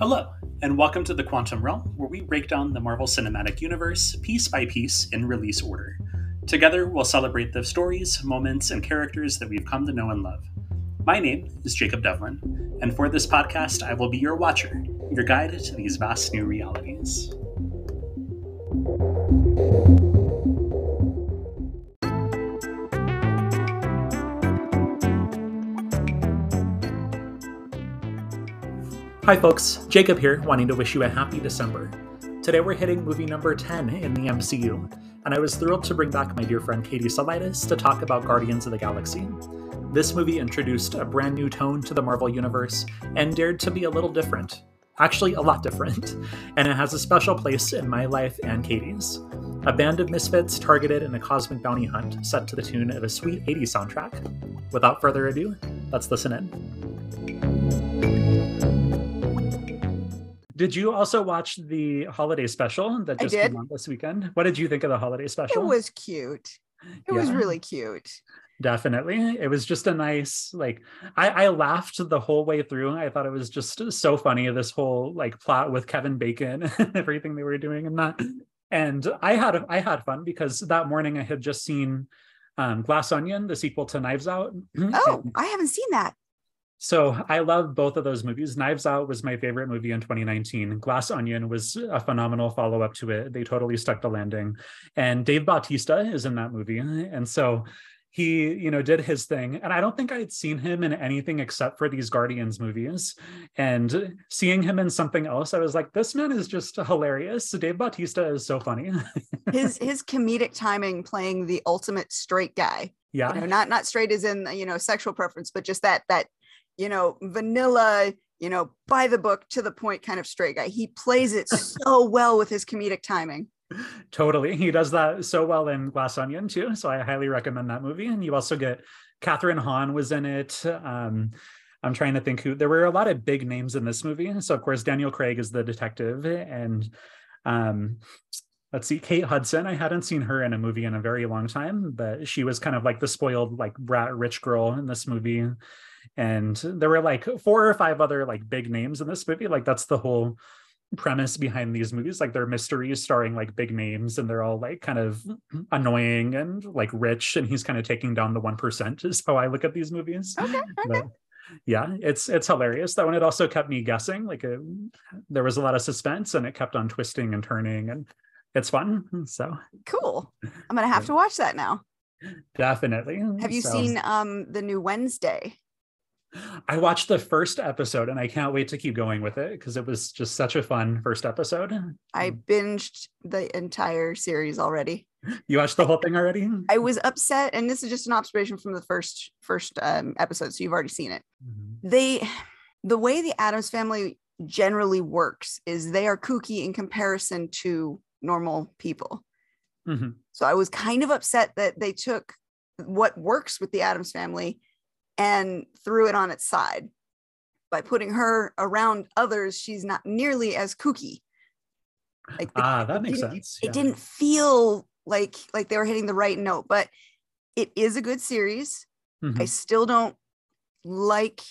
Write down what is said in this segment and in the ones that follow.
Hello, and welcome to the Quantum Realm, where we break down the Marvel Cinematic Universe piece by piece in release order. Together, we'll celebrate the stories, moments, and characters that we've come to know and love. My name is Jacob Devlin, and for this podcast, I will be your watcher, your guide to these vast new realities. Hi, folks. Jacob here, wanting to wish you a happy December. Today we're hitting movie number 10 in the MCU, and I was thrilled to bring back my dear friend Katie Salidas to talk about Guardians of the Galaxy. This movie introduced a brand new tone to the Marvel Universe and dared to be a little different. Actually, a lot different, and it has a special place in my life and Katie's. A band of misfits targeted in a cosmic bounty hunt set to the tune of a sweet 80s soundtrack. Without further ado, let's listen in. Did you also watch the holiday special that just came out this weekend? What did you think of the holiday special? It was cute. It yeah. was really cute. Definitely. It was just a nice, like, I, I laughed the whole way through. I thought it was just so funny, this whole like plot with Kevin Bacon and everything they were doing and that. And I had I had fun because that morning I had just seen um, Glass Onion, the sequel to Knives Out. Oh, and, I haven't seen that. So I love both of those movies. Knives Out was my favorite movie in 2019. Glass Onion was a phenomenal follow up to it. They totally stuck the landing. And Dave Bautista is in that movie. And so he, you know, did his thing. And I don't think I had seen him in anything except for these Guardians movies. And seeing him in something else, I was like, this man is just hilarious. Dave Bautista is so funny. his his comedic timing playing the ultimate straight guy. Yeah. You know, not not straight as in, you know, sexual preference, but just that that you know, vanilla, you know, by the book to the point kind of straight guy. He plays it so well with his comedic timing. Totally. He does that so well in Glass Onion too. So I highly recommend that movie. And you also get Kathryn Hahn was in it. Um, I'm trying to think who there were a lot of big names in this movie. So of course Daniel Craig is the detective and um let's see kate hudson i hadn't seen her in a movie in a very long time but she was kind of like the spoiled like brat rich girl in this movie and there were like four or five other like big names in this movie. Like that's the whole premise behind these movies. Like they're mysteries starring like big names and they're all like kind of annoying and like rich and he's kind of taking down the 1% is how i look at these movies. Okay, okay. But, yeah it's it's hilarious that one it also kept me guessing. Like there was a lot of suspense and it kept on twisting and turning and it's fun so. Cool. I'm gonna have to watch that now. Definitely have you so. seen um the new wednesday I watched the first episode and I can't wait to keep going with it because it was just such a fun first episode. I binged the entire series already. You watched the whole thing already? I was upset, and this is just an observation from the first first um, episode, so you've already seen it. Mm-hmm. They, the way the Addams family generally works is they are kooky in comparison to normal people. Mm-hmm. So I was kind of upset that they took what works with the Addams family and threw it on its side. By putting her around others, she's not nearly as kooky. Like the, ah, that makes sense. Yeah. It didn't feel like like they were hitting the right note, but it is a good series. Mm-hmm. I still don't like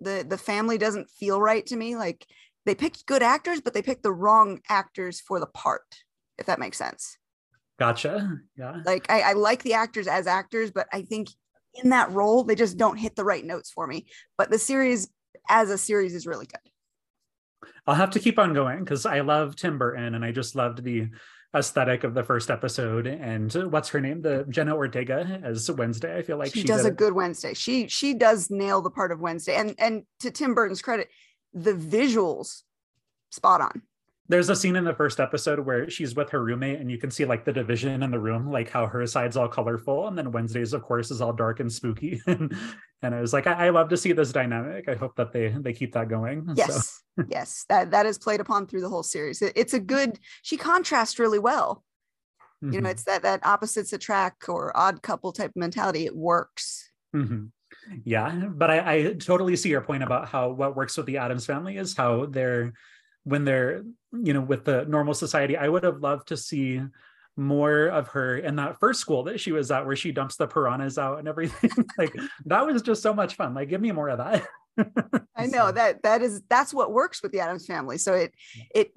the the family doesn't feel right to me. Like they picked good actors, but they picked the wrong actors for the part. If that makes sense. Gotcha. Yeah. Like I, I like the actors as actors, but I think in that role, they just don't hit the right notes for me. But the series as a series is really good. I'll have to keep on going because I love Tim Burton and I just loved the aesthetic of the first episode. And what's her name? The Jenna Ortega as Wednesday. I feel like she, she does a good Wednesday. She she does nail the part of Wednesday. And and to Tim Burton's credit, the visuals spot on there's a scene in the first episode where she's with her roommate and you can see like the division in the room like how her side's all colorful and then wednesdays of course is all dark and spooky and, i was like I, I, love to see this dynamic i hope that they they keep that going yes so. yes that that is played upon through the whole series it, it's a good she contrasts really well mm-hmm. you know mm-hmm. it's that that opposites attract or odd couple type mentality it works mm-hmm. yeah but I, I totally see your point about how what works with the addams family is how they're when they're you know with the normal society i would have loved to see more of her in that first school that she was at where she dumps the piranhas out and everything like that was just so much fun like give me more of that I know that that is that's what works with the addams family. So it it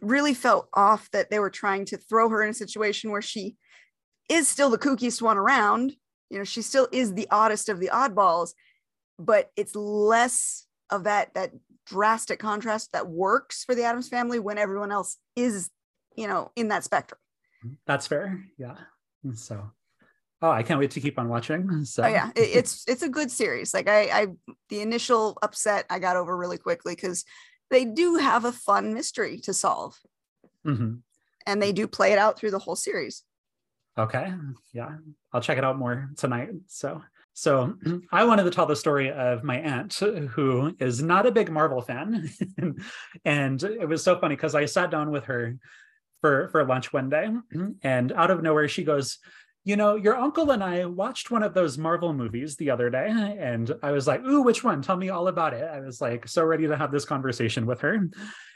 really felt off that they were trying to throw her in a situation where she is still the kookiest one around. You know, she still is the oddest of the oddballs, but it's less of that that drastic contrast that works for the Addams family when everyone else is, you know, in that spectrum. That's fair. Yeah. So Oh, I can't wait to keep on watching. So oh, yeah, it, it's it's a good series. Like I, I the initial upset I got over really quickly because they do have a fun mystery to solve, mm-hmm. and they do play it out through the whole series. Okay, yeah, I'll check it out more tonight. So so I wanted to tell the story of my aunt, who is not a big Marvel fan, and it was so funny because I sat down with her for for lunch one day, and out of nowhere she goes you know, your uncle and I watched one of those Marvel movies the other day, and I was like, Ooh, which one? Tell me all about it. I was like, so ready to have this conversation with her.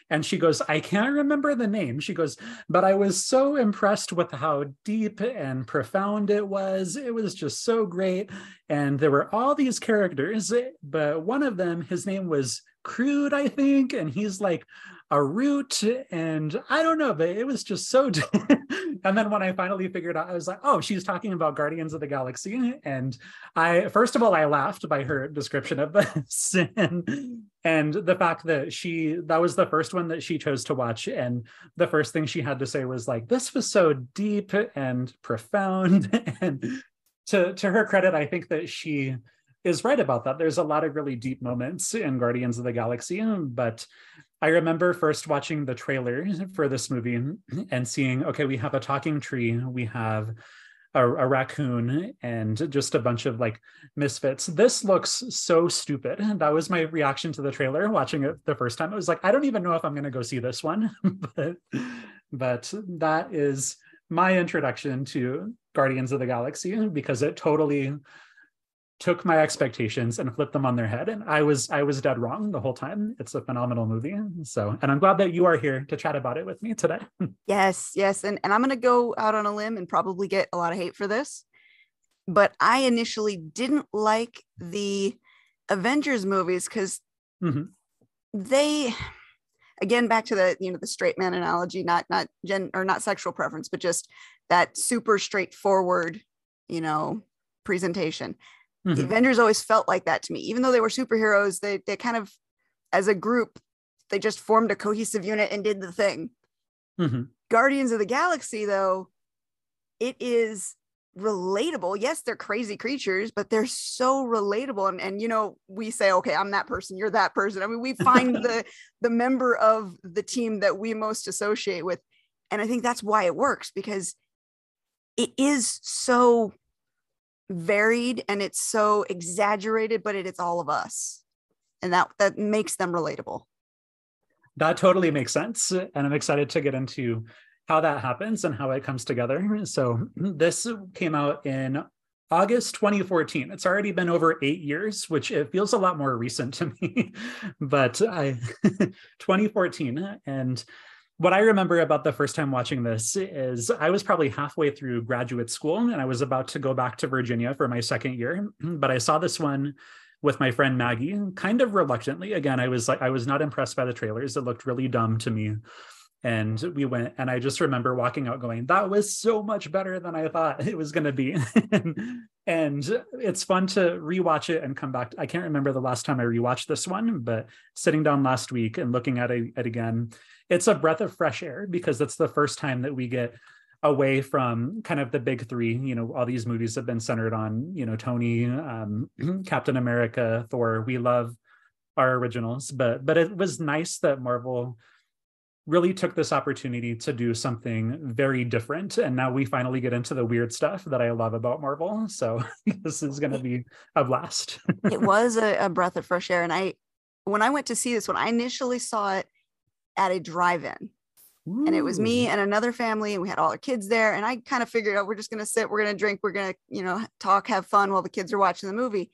And she goes, I can't remember the name. She goes, but I was so impressed with how deep and profound it was. It was just so great. And there were all these characters, but one of them, his name was Crude, I think. And he's like a root. And I don't know, but it was just so. and then when I finally figured out, I was like, oh, she's talking about Guardians of the Galaxy. And I, first of all, I laughed by her description of this. and, and the fact that she, that was the first one that she chose to watch. And the first thing she had to say was like, this was so deep and profound. and to, to her credit, I think that she, is right about that. There's a lot of really deep moments in Guardians of the Galaxy, but I remember first watching the trailer for this movie and seeing, okay, we have a talking tree, we have a, a, raccoon, and just a bunch of like misfits. This looks so stupid. That was my reaction to the trailer watching it the first time. It was like, I don't even know if I'm going to go see this one, but but that is my introduction to Guardians of the Galaxy because it totally took my expectations and flipped them on their head and i was i was dead wrong the whole time. It's a phenomenal movie so and i'm glad that you are here to chat about it with me today. Yes yes and, and i'm going to go out on a limb and probably get a lot of hate for this but i initially didn't like the avengers movies because mm-hmm. they again back to the you know the straight man analogy not not gen or not sexual preference but just that super straightforward you know presentation Mm-hmm. The Avengers always felt like that to me. Even though they were superheroes, they they kind of as a group, they just formed a cohesive unit and did the thing. Mm-hmm. Guardians of the Galaxy, though, it is relatable. Yes, they're crazy creatures, but they're so relatable. And, and you know, we say, okay, I'm that person, you're that person. I mean, we find the the member of the team that we most associate with. And I think that's why it works because it is so varied and it's so exaggerated, but it, it's all of us. And that that makes them relatable. That totally makes sense. And I'm excited to get into how that happens and how it comes together. So this came out in August 2014. It's already been over eight years, which it feels a lot more recent to me, but I 2014. And what I remember about the first time watching this is I was probably halfway through graduate school and I was about to go back to Virginia for my second year. But I saw this one with my friend Maggie, kind of reluctantly. Again, I was like, I was not impressed by the trailers. It looked really dumb to me. And we went, and I just remember walking out going, that was so much better than I thought it was going to be. and, it's fun to rewatch it and come back. I can't remember the last time I rewatched this one, but sitting down last week and looking at it again, it's a breath of fresh air because that's the first time that we get away from kind of the big three you know all these movies have been centered on you know tony um, captain america thor we love our originals but but it was nice that marvel really took this opportunity to do something very different and now we finally get into the weird stuff that i love about marvel so this is going to be a blast. It was a, a breath of fresh air and i when i went to see this when i initially saw it at a drive-in. Ooh. And it was me and another family, and we had all our kids there. And I kind of figured out we're just gonna sit, we're gonna drink, we're gonna, you know, talk, have fun while the kids are watching the movie.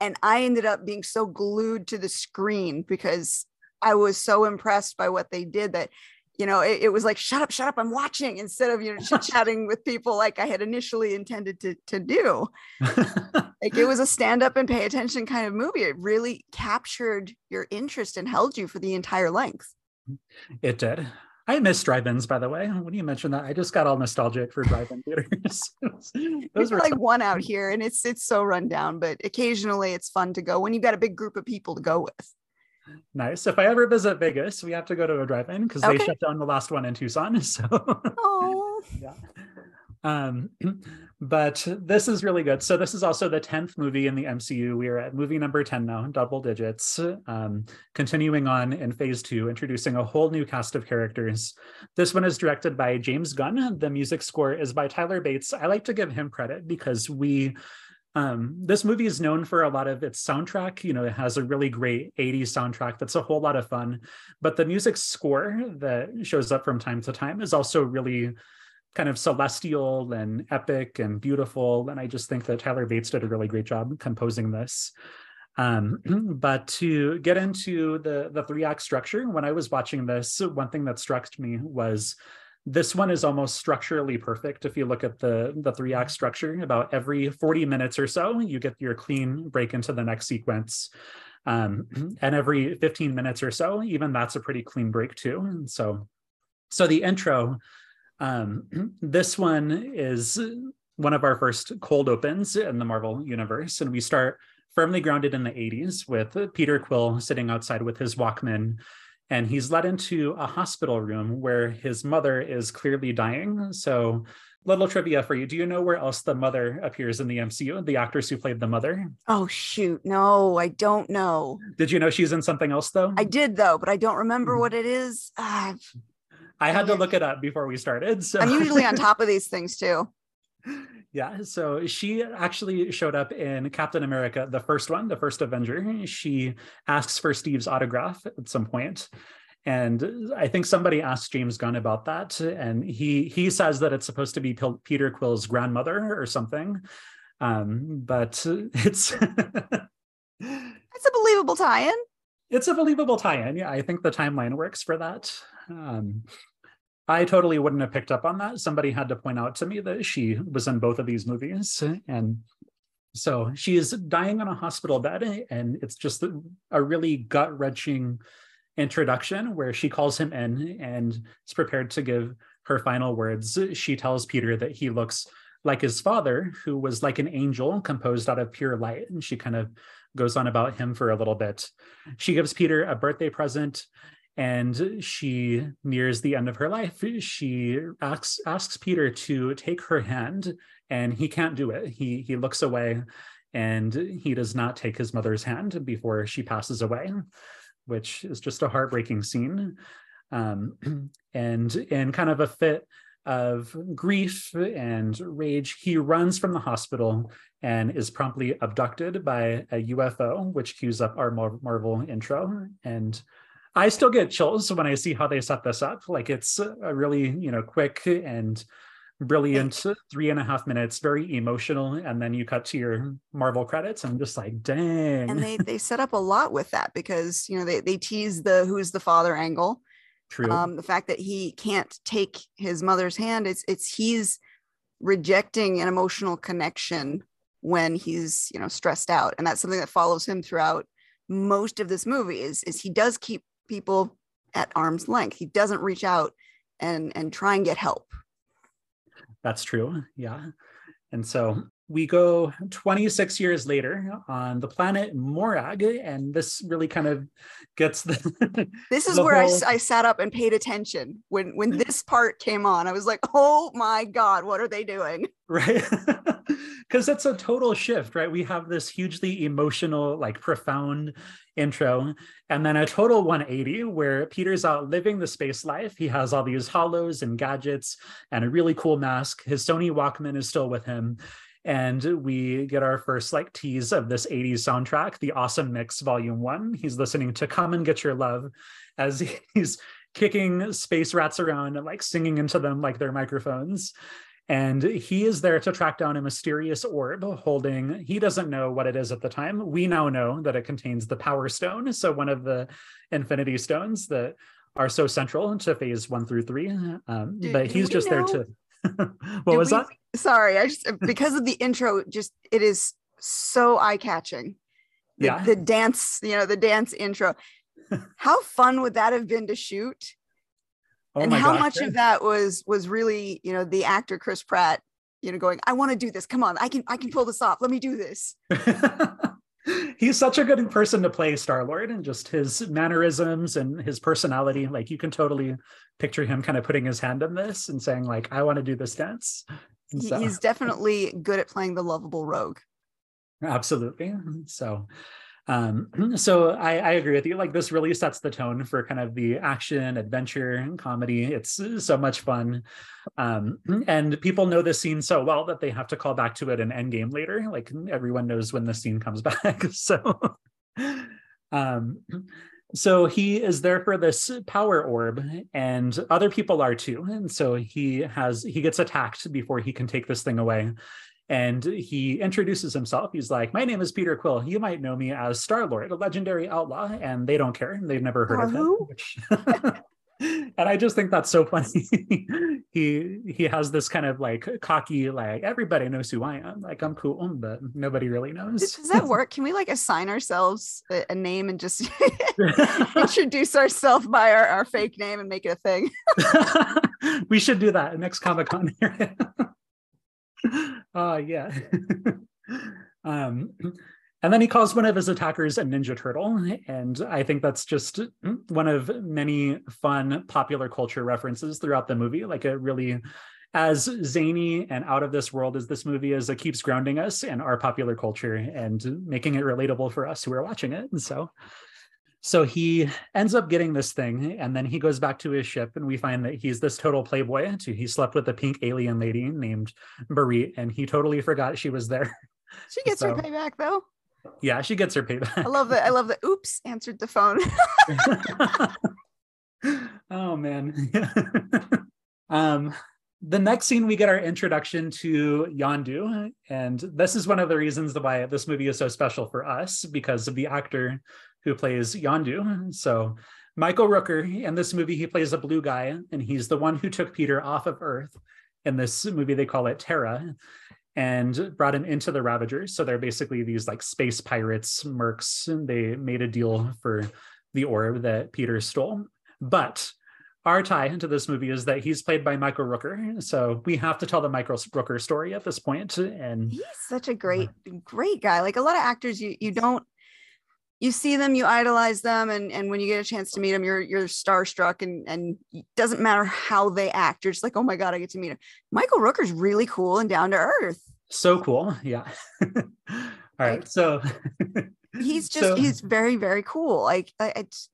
And I ended up being so glued to the screen because I was so impressed by what they did that you know, it, it, was like, shut up, shut up, I'm watching instead of, you know, chit chatting with people like I had initially intended to, to do. like it was a stand up and pay attention kind of movie. It really captured your interest and held you for the entire length. It did. I miss drive-ins, by the way. When you mentioned that, I just got all nostalgic for drive-in theaters. Those were like one out here, and it's it's so run down. But occasionally, it's fun to go when you've got a big group of people to go with. Nice. If I ever visit Vegas, we have to go to a drive-in because okay. they shut down the last one in Tucson. So, oh, yeah. Um, but this is really good. So this is also the 10th movie in the MCU. We are at movie number 10 now, double digits. Um, continuing on in phase two, introducing a whole new cast of characters. This one is directed by James Gunn. The music score is by Tyler Bates. I like to give him credit because we um, this movie is known for a lot of its soundtrack. You know, it has a really great 80s soundtrack that's a whole lot of fun. But the music score that shows up from time to time is also really kind of celestial and epic and beautiful. And I just think that Tyler Bates did a really great job composing this. Um, but to get into the the three act structure, when I was watching this, one thing that struck me was this one is almost structurally perfect. If you look at the, the three act structure, about every 40 minutes or so, you get your clean break into the next sequence. Um, and every 15 minutes or so, even that's a pretty clean break too. And so, so the intro, um, this one is one of our first cold opens in the Marvel universe. And we start firmly grounded in the 80s with Peter Quill sitting outside with his Walkman and he's led into a hospital room where his mother is clearly dying. So, little trivia for you: Do you know where else the mother appears in the MCU? The actress who played the mother? Oh shoot, no, I don't know. Did you know she's in something else though? I did though, but I don't remember hmm. what it is. Ah, I had to look it up before we started. So I'm usually on top of these things too. Yeah, so she actually showed up in Captain America, the first one, the first Avenger. She asks for Steve's autograph at some point, and I think somebody asked James Gunn about that, and he he says that it's supposed to be Peter Quill's grandmother or something, um, but it's it's a believable tie-in. It's a believable tie-in. Yeah, I think the timeline works for that. Um, I totally wouldn't have picked up on that. Somebody had to point out to me that she was in both of these movies. And so she is dying on a hospital bed, and it's just a really gut wrenching introduction where she calls him in and is prepared to give her final words. She tells Peter that he looks like his father, who was like an angel composed out of pure light. And she kind of goes on about him for a little bit. She gives Peter a birthday present and she nears the end of her life. She asks asks peter to take her hand and he can't do it. He he looks away and he does not take his mother's hand before she passes away which is just a heartbreaking scene. Um, and in kind of a fit of grief and rage he runs from the hospital and is promptly abducted by a ufo which cues up our marvel intro. And I still get chills when I see how they set this up. Like it's a really, you know, quick and brilliant three and a half minutes, very emotional. And then you cut to your Marvel credits and I'm just like, dang. And they they set up a lot with that because you know they they tease the who's the father angle. True. Um, the fact that he can't take his mother's hand, it's it's he's rejecting an emotional connection when he's you know stressed out. And that's something that follows him throughout most of this movie is is he does keep people at arm's length. He doesn't reach out and and try and get help. That's true. Yeah. And so we go 26 years later on the planet Morag, and this really kind of gets the. this is the where whole... I, I sat up and paid attention when when mm. this part came on. I was like, "Oh my god, what are they doing?" Right, because it's a total shift, right? We have this hugely emotional, like profound intro, and then a total 180 where Peter's out living the space life. He has all these hollows and gadgets and a really cool mask. His Sony Walkman is still with him and we get our first like tease of this 80s soundtrack the awesome mix volume one he's listening to come and get your love as he's kicking space rats around and like singing into them like they're microphones and he is there to track down a mysterious orb holding he doesn't know what it is at the time we now know that it contains the power stone so one of the infinity stones that are so central to phase one through three. Um, but he's just know? there to. what was we, that? Sorry, I just because of the intro, just it is so eye catching. yeah, the dance, you know, the dance intro. How fun would that have been to shoot? Oh and how much of that was was really, you know, the actor Chris Pratt, you know, going, "I want to do this. Come on, I can I can pull this off. Let me do this." he's such a good person to play Star Lord and just his mannerisms and his personality. Like you can totally picture him kind of putting his hand in this and saying, like, I want to do this dance. So. He's definitely good at playing the lovable rogue. Absolutely. So um, so I, I, agree with you. Like this really sets the tone for kind of the action, adventure, and comedy. It's so much fun, um, and people know this scene so well that they have to call back to it in Endgame later. Like everyone knows when the scene comes back. so, um, so he is there for this power orb, and other people are too. And so he has he gets attacked before he can take this thing away and he introduces himself. He's like, "My name is Peter Quill. You might know me as Star Lord, a legendary outlaw." And they don't care; they've never heard uh, of him. Which... and I just think that's so funny. he he has this kind of like cocky, like everybody knows who I am. Like I'm cool, but nobody really knows. Does that work? Can we like assign ourselves a, a name and just introduce ourselves by our, our fake name and make it a thing? we should do that next Comic Con. uh yeah. Um and then he calls one of his attackers a ninja turtle and i think that's just one of many fun popular culture references throughout the movie. Like it really as zany and out of this world as this movie is it keeps grounding us in our popular culture and making it relatable for us who are watching it. And so so he ends up getting this thing and then he goes back to his ship and we find that he's this total playboy too he slept with a pink alien lady named Bereet and he totally forgot she was there. She gets so, her payback though. Yeah she gets her payback. I love that i love that oops answered the phone. Oh man. Um the next scene we get our introduction to Yondu and this is one of the reasons why this movie is so special for us because of the actor who plays Yondu. So Michael Rooker in this movie, he plays a blue guy, and he's the one who took Peter off of Earth. In this movie, they call it Terra, and brought him into the Ravagers. So they're basically these like space pirates, mercs. And they made a deal for the orb that Peter stole. But our tie into this movie is that he's played by Michael Rooker. So we have to tell the Michael Rooker story at this point. And he's such a great, uh-huh. great guy. Like a lot of actors, you you don't you see them, you idolize them, and and when you get a chance to meet them, you're you're starstruck, and and doesn't matter how they act, you're just like, oh my god, I get to meet him. Michael Rooker's really cool and down to earth. So cool, yeah. All right, so he's just so, he's very very cool. Like it's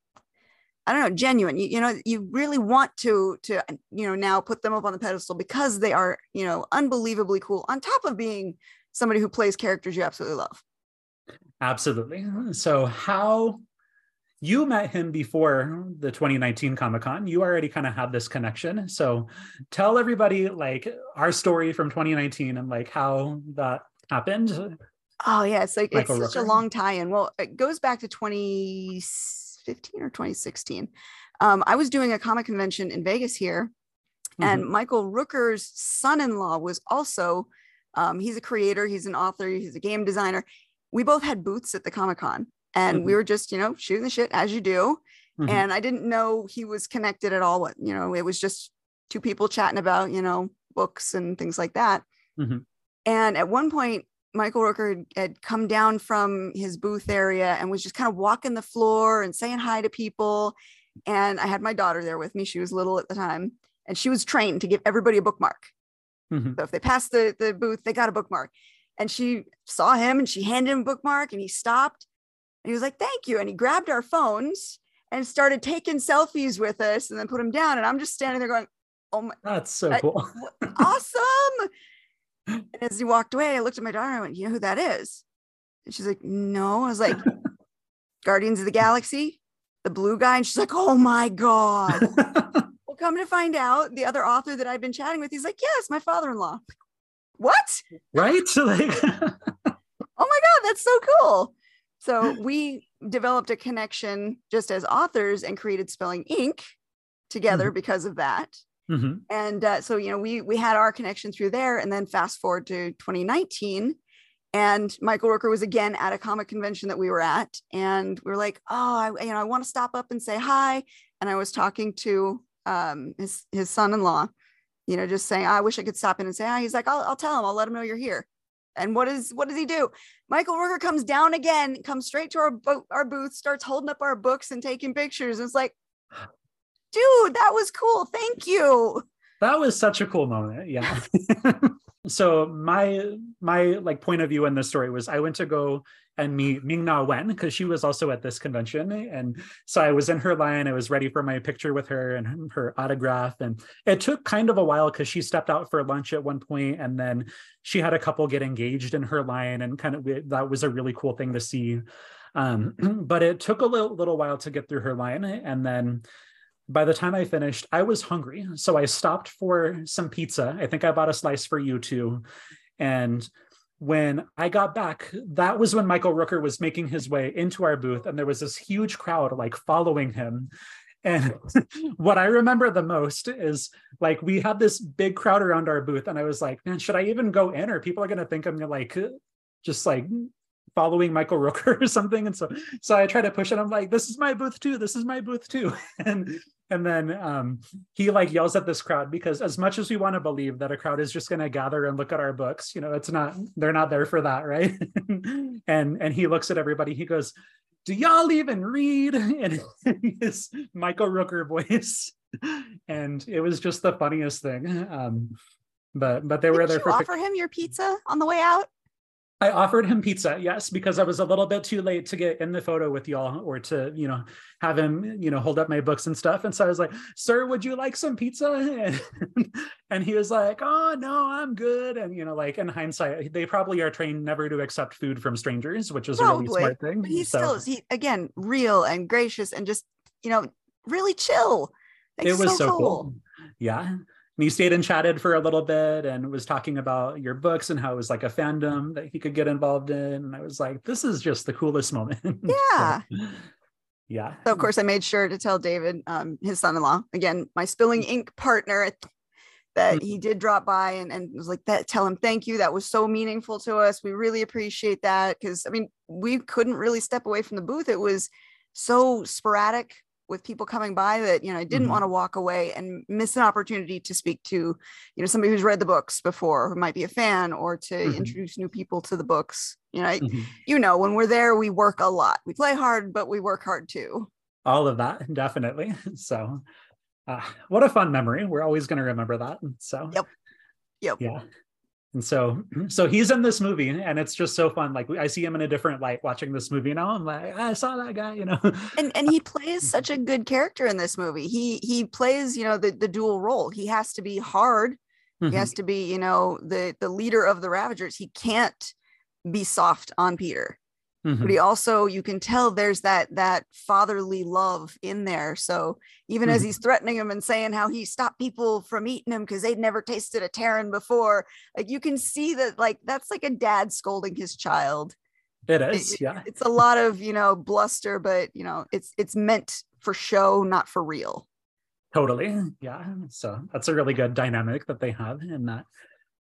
I don't know, genuine. You, you know, you really want to to you know now put them up on the pedestal because they are you know unbelievably cool. On top of being somebody who plays characters you absolutely love. Absolutely. So, how you met him before the 2019 Comic Con, you already kind of had this connection. So, tell everybody like our story from 2019 and like how that happened. Oh, yeah. It's like Michael it's such Rooker. a long tie in. Well, it goes back to 2015 or 2016. Um, I was doing a comic convention in Vegas here, mm-hmm. and Michael Rooker's son in law was also. Um, he's a creator, he's an author, he's a game designer we both had booths at the Comic Con and mm-hmm. we were just, you know, shooting the shit as you do. Mm-hmm. And I didn't know he was connected at all. What, you know, it was just two people chatting about, you know, books and things like that. Mm-hmm. And at one point, Michael Rooker had come down from his booth area and was just kind of walking the floor and saying hi to people. And I had my daughter there with me. She was little at the time. And she was trained to give everybody a bookmark. Mm-hmm. So if they passed the, the booth, they got a bookmark and she saw him and she handed him a bookmark and he stopped. And he was like thank you. And he grabbed our phones and started taking selfies with us and then put him down. And i'm just standing there going oh my that's so cool. Awesome. And as he walked away i looked at my daughter and i went you know who that is? And she's like no. I was like guardians of the galaxy the blue guy. And she's like oh my god. Well come to find out the other author that i've been chatting with he's like yes my father-in-law what? Right? like, oh my God, that's so cool. So we developed a connection just as authors and created Spilling Ink, together mm-hmm. because of that. Mm-hmm. And uh, so, you know, we we had our connection through there, and then fast forward to 2019, and Michael Rooker was again at a comic convention that we were at, and we were like, oh, I, you know, I want to stop up and say hi. And I was talking to um, his his son-in-law, you know, just saying, I wish I could stop in and say hi. He's like, I'll, I'll tell him, I'll let him know you're here. And what is what does he do? Michael Rooker comes down again, comes straight to our bo- our booth, starts holding up our books and taking pictures. And it's like, dude, that was cool. Thank you. That was such a cool moment. Yeah. so my my like point of view in this story was I went to go and meet Ming Na Wen because she was also at this convention. And so I was in her line. I was ready for my picture with her and her autograph. And it took kind of a while because she stepped out for lunch at one point and then she had a couple get engaged in her line and kind of that was a really cool thing to see. Um, but it took a little, little while to get through her line. And then by the time I finished, I was hungry. So I stopped for some pizza. I think I bought a slice for you too. And when I got back, that was when Michael Rooker was making his way into our booth, and there was this huge crowd like following him. And what I remember the most is like we had this big crowd around our booth, and I was like, man, should I even go in? Or people are gonna think I'm like just like following Michael Rooker or something. And so so I try to push it. I'm like, this is my booth too. This is my booth too. And and then um, he like yells at this crowd because as much as we want to believe that a crowd is just going to gather and look at our books, you know, it's not. They're not there for that, right? and and he looks at everybody. He goes, "Do y'all even read?" And his Michael Rooker voice, and it was just the funniest thing. Um, but but they were there for. Offer him your pizza on the way out. I offered him pizza, yes, because I was a little bit too late to get in the photo with y'all or to, you know, have him, you know, hold up my books and stuff. And so I was like, sir, would you like some pizza? And, and he was like, oh, no, I'm good. And, you know, like in hindsight, they probably are trained never to accept food from strangers, which is probably, a really smart thing. But he so. still is, he, again, real and gracious and just, you know, really chill. Like, it was so, so cool. cool. Yeah and he stayed and chatted for a little bit and was talking about your books and how it was like a fandom that he could get involved in. And i was like this is just the coolest moment. Yeah so, yeah. so of course i made sure to tell david um, his son-in-law again my spilling ink partner that mm-hmm. he did drop by and, and was like that tell him thank you. That was so meaningful to us. We really appreciate that because i mean we couldn't really step away from the booth. It was so sporadic with people coming by that you know I didn't mm-hmm. want to walk away and miss an opportunity to speak to you know somebody who's read the books before who might be a fan or to mm-hmm. introduce new people to the books you know mm-hmm. you know when we're there we work a lot. We play hard but we work hard too. All of that definitely. So uh, what a fun memory. We're always going to remember that. So yep. Yep. Yeah and so so he's in this movie and it's just so fun. Like i see him in a different light watching this movie now i'm like i saw that guy you know? And and he plays such a good character in this movie. He he plays you know the, the dual role. He has to be hard. Mm-hmm. he has to be you know the the leader of the ravagers. He can't be soft on peter Mm-hmm. But he also, you can tell there's that that fatherly love in there. So even mm-hmm. as he's threatening him and saying how he stopped people from eating him because they'd never tasted a Terran before, like you can see that like that's like a dad scolding his child. It is, it, yeah. It's a lot of you know bluster, but you know it's it's meant for show, not for real. Totally, yeah. So that's a really good dynamic that they have in that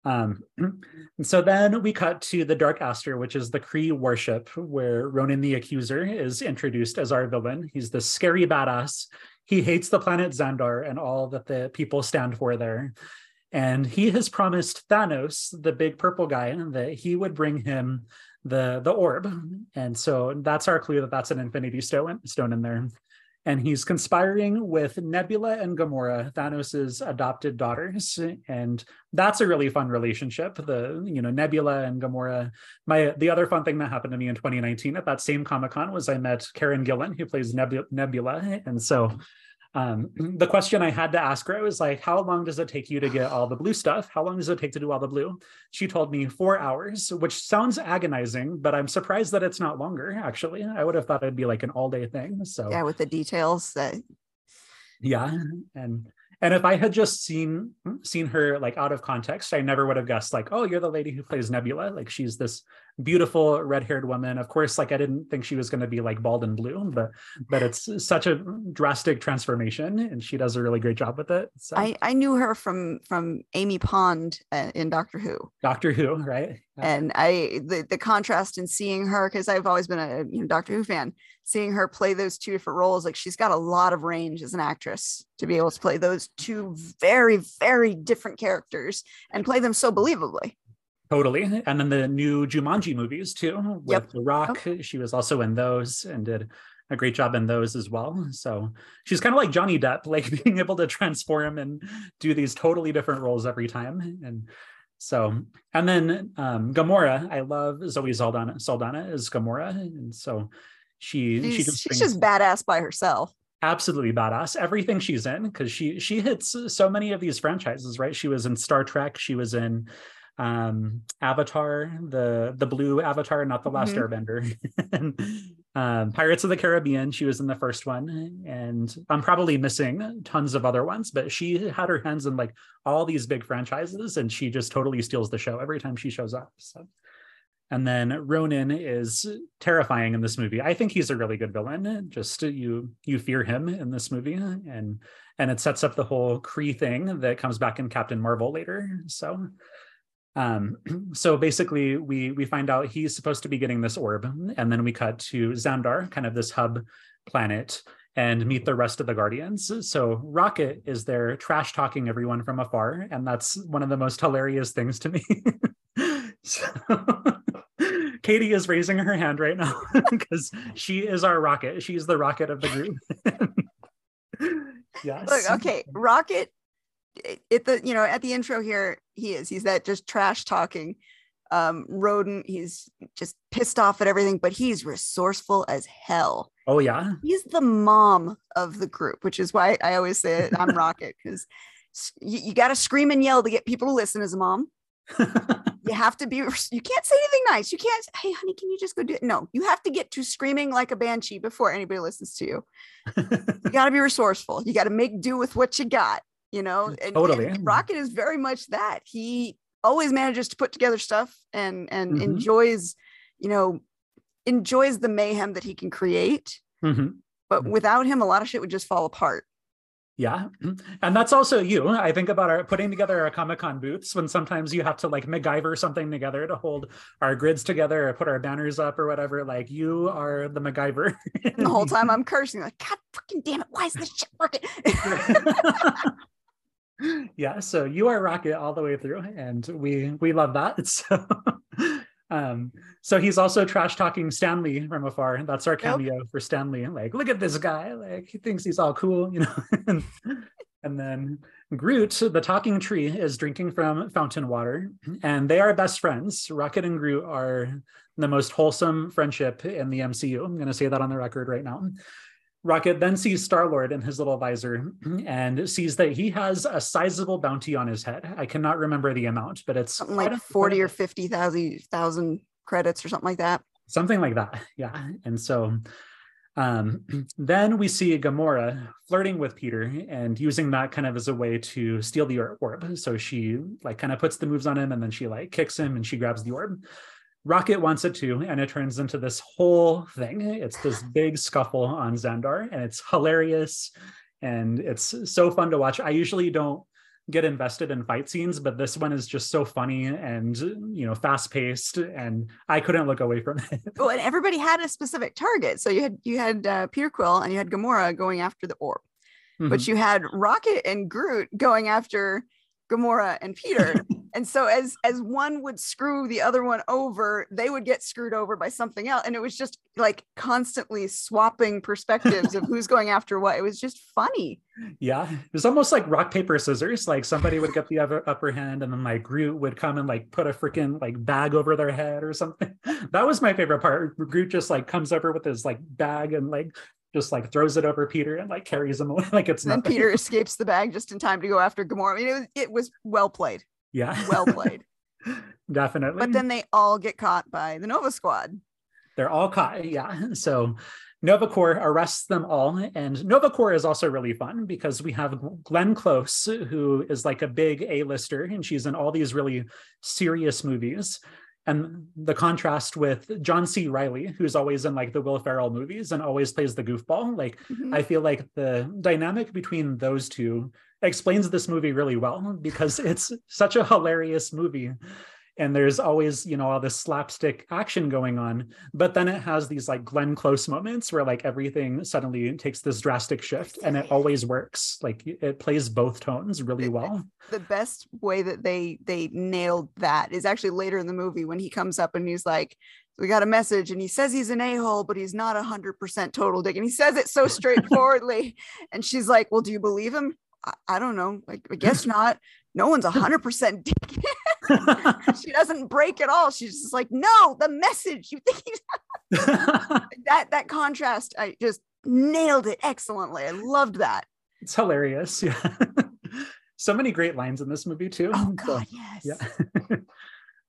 um, and so then we cut to the Dark Aster, which is the Kree warship, where Ronan the Accuser is introduced as our villain. He's the scary badass. He hates the planet Xandar and all that the people stand for there. And he has promised Thanos, the big purple guy, that he would bring him the the orb. And so that's our clue that that's an Infinity Stone stone in there and he's conspiring with Nebula and Gamora, Thanos's adopted daughters, and that's a really fun relationship. The you know Nebula and Gamora. My the other fun thing that happened to me in 2019 at that same Comic Con was I met Karen Gillan, who plays Nebula, and so um, the question I had to ask her was like, how long does it take you to get all the blue stuff? How long does it take to do all the blue? She told me four hours, which sounds agonizing, but I'm surprised that it's not longer. Actually, I would have thought it'd be like an all day thing. So yeah, with the details that. Yeah, and and if I had just seen seen her like out of context, I never would have guessed like, oh, you're the lady who plays Nebula. Like she's this beautiful red-haired woman. Of course, like I didn't think she was going to be like bald and blue, but but it's such a drastic transformation, and she does a really great job with it. So. I I knew her from from Amy Pond uh, in Doctor Who. Doctor Who, right? And I the the contrast in seeing her because I've always been a you know Doctor Who fan, seeing her play those two different roles, like she's got a lot of range as an actress to be able to play those two very very different characters and play them so believably. Totally. And then the new Jumanji movies too, with yep. The Rock. Oh. She was also in those and did a great job in those as well. So she's kind of like Johnny Depp, like being able to transform and do these totally different roles every time. And so, and then um, Gamora, I love Zoe Saldana. Saldana is Gamora, and so she she's, she just she's just badass by herself. Absolutely badass. Everything she's in, because she she hits so many of these franchises, right? She was in Star Trek. She was in um avatar the the blue avatar not the last mm-hmm. airbender and, um, pirates of the caribbean she was in the first one and i'm probably missing tons of other ones but she had her hands in like all these big franchises and she just totally steals the show every time she shows up so and then ronan is terrifying in this movie. I think he's a really good villain. Just you you fear him in this movie. And and it sets up the whole Kree thing that comes back in captain marvel later. So um, so basically, we we find out he's supposed to be getting this orb, and then we cut to Xandar, kind of this hub planet, and meet the rest of the Guardians. So Rocket is there, trash talking everyone from afar, and that's one of the most hilarious things to me. so, Katie is raising her hand right now because she is our rocket. She's the rocket of the group. yes. Look, okay, Rocket at the you know at the intro here he is he's that just trash talking um rodent he's just pissed off at everything but he's resourceful as hell oh yeah he's the mom of the group which is why i always say i'm rocket because you, you got to scream and yell to get people to listen as a mom you have to be you can't say anything nice. You can't hey honey can you just go do it? No you have to get to screaming like a banshee before anybody listens to you. You got to be resourceful. You got to make do with what you got you know? And, totally and rocket is very much that. He always manages to put together stuff and and mm-hmm. enjoys you know enjoys the mayhem that he can create. Mm-hmm. but mm-hmm. without him a lot of shit would just fall apart yeah mm-hmm. and that's also you i think about our putting together our comic-con booths when sometimes you have to like macgyver something together to hold our grids together or put our banners up or whatever like you are the macgyver. The whole time i'm cursing like god fucking damn it why is this shit working? Yeah so you are rocket all the way through and we we love that so um so he's also trash talking stanley from afar. That's our cameo yep. for stanley. Like look at this guy. Like he thinks he's all cool you know? And, and then groot the talking tree is drinking from fountain water and they are best friends. Rocket and groot are the most wholesome friendship in the mcu i'm going to say that on the record right now Rocket then sees Star Lord in his little visor and sees that he has a sizable bounty on his head. I cannot remember the amount, but it's something like 40 or 50,000 credits or something like that. Something like that. Yeah. And so um, then we see Gamora flirting with Peter and using that kind of as a way to steal the orb. So she like kind of puts the moves on him and then she like kicks him and she grabs the orb. Rocket wants it too, and it turns into this whole thing. It's this big scuffle on Xandar, and it's hilarious and it's so fun to watch. I usually don't get invested in fight scenes, but this one is just so funny and you know fast paced, and I couldn't look away from it. well, and everybody had a specific target. So you had you had uh, Peter Quill and you had Gamora going after the orb, mm-hmm. but you had Rocket and Groot going after Gamora and Peter. and so as as one would screw the other one over, they would get screwed over by something else. And it was just like constantly swapping perspectives of who's going after what. It was just funny. Yeah. It was almost like rock, paper, scissors. Like somebody would get the upper, upper hand and then like Groot would come and like put a freaking like bag over their head or something. That was my favorite part. Groot just like comes over with his like bag and like just like throws it over Peter and like carries him away like it's not. Peter escapes the bag just in time to go after Gamora. I mean, it was, it was well played. Yeah, well played. Definitely. But then they all get caught by the Nova Squad. They're all caught. Yeah. So Nova Corps arrests them all. And Nova Corps is also really fun because we have Glenn Close, who is like a big A-lister, and she's in all these really serious movies. And the contrast with John C. Reilly, who's always in like the Will Ferrell movies and always plays the goofball. Like mm-hmm. I feel like the dynamic between those two explains this movie really well because it's such a hilarious movie and there's always you know all this slapstick action going on but then it has these like glenn close moments where like everything suddenly takes this drastic shift and it always works. Like it plays both tones really well. the best way that they they nailed that is actually later in the movie when he comes up and he's like we got a message and he says he's an a-hole but he's not a hundred percent total dick and he says it so straightforwardly and she's like well do you believe him? I, I don't know. Like i guess not no one's a hundred percent dick she doesn't break at all. She's just like, no, the message. You think he's that that contrast, I just nailed it excellently. I loved that. It's hilarious. Yeah. so many great lines in this movie too. Oh god, so, yes. Yeah.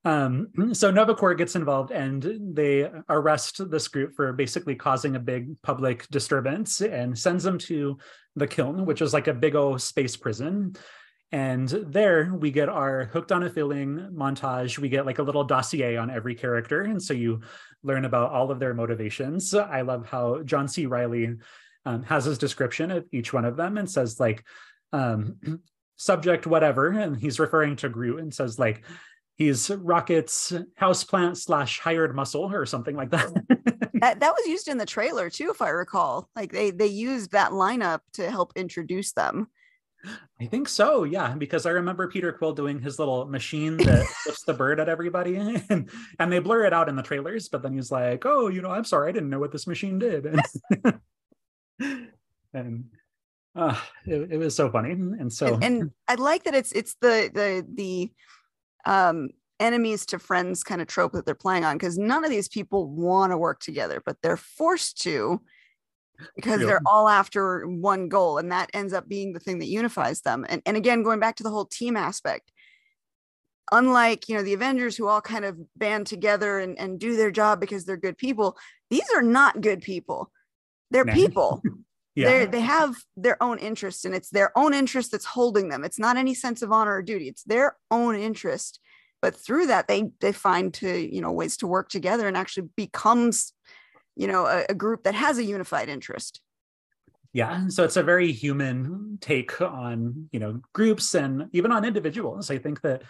um, so Nova Corps gets involved and they arrest this group for basically causing a big public disturbance and sends them to the Kyln, which is like a big old space prison. And there we get our hooked on a feeling montage. We get like a little dossier on every character. And so you learn about all of their motivations. I love how John C. Reilly um, has his description of each one of them and says, like, um, subject whatever. And he's referring to Groot and says, like, he's Rocket's houseplant slash hired muscle or something like that. that. That was used in the trailer too, if I recall. Like they they used that lineup to help introduce them. I think so, yeah, because I remember Peter Quill doing his little machine that flips the bird at everybody, and and they blur it out in the trailers, but then he's like, "Oh, you know, I'm sorry, I didn't know what this machine did," and, and uh, it, it, was so funny, and so and, and I like that it's it's the the the um enemies to friends kind of trope that they're playing on because none of these people want to work together, but they're forced to because they're all after one goal and that ends up being the thing that unifies them. And, and again going back to the whole team aspect unlike you know the avengers who all kind of band together and, and do their job because they're good people these are not good people. They're people. Yeah. they they have their own interest and it's their own interest that's holding them. It's not any sense of honor or duty. It's their own interest. But through that they they find to you know ways to work together and actually becomes you know a, a group that has a unified interest. Yeah so it's a very human take on you know groups and even on individuals. I think that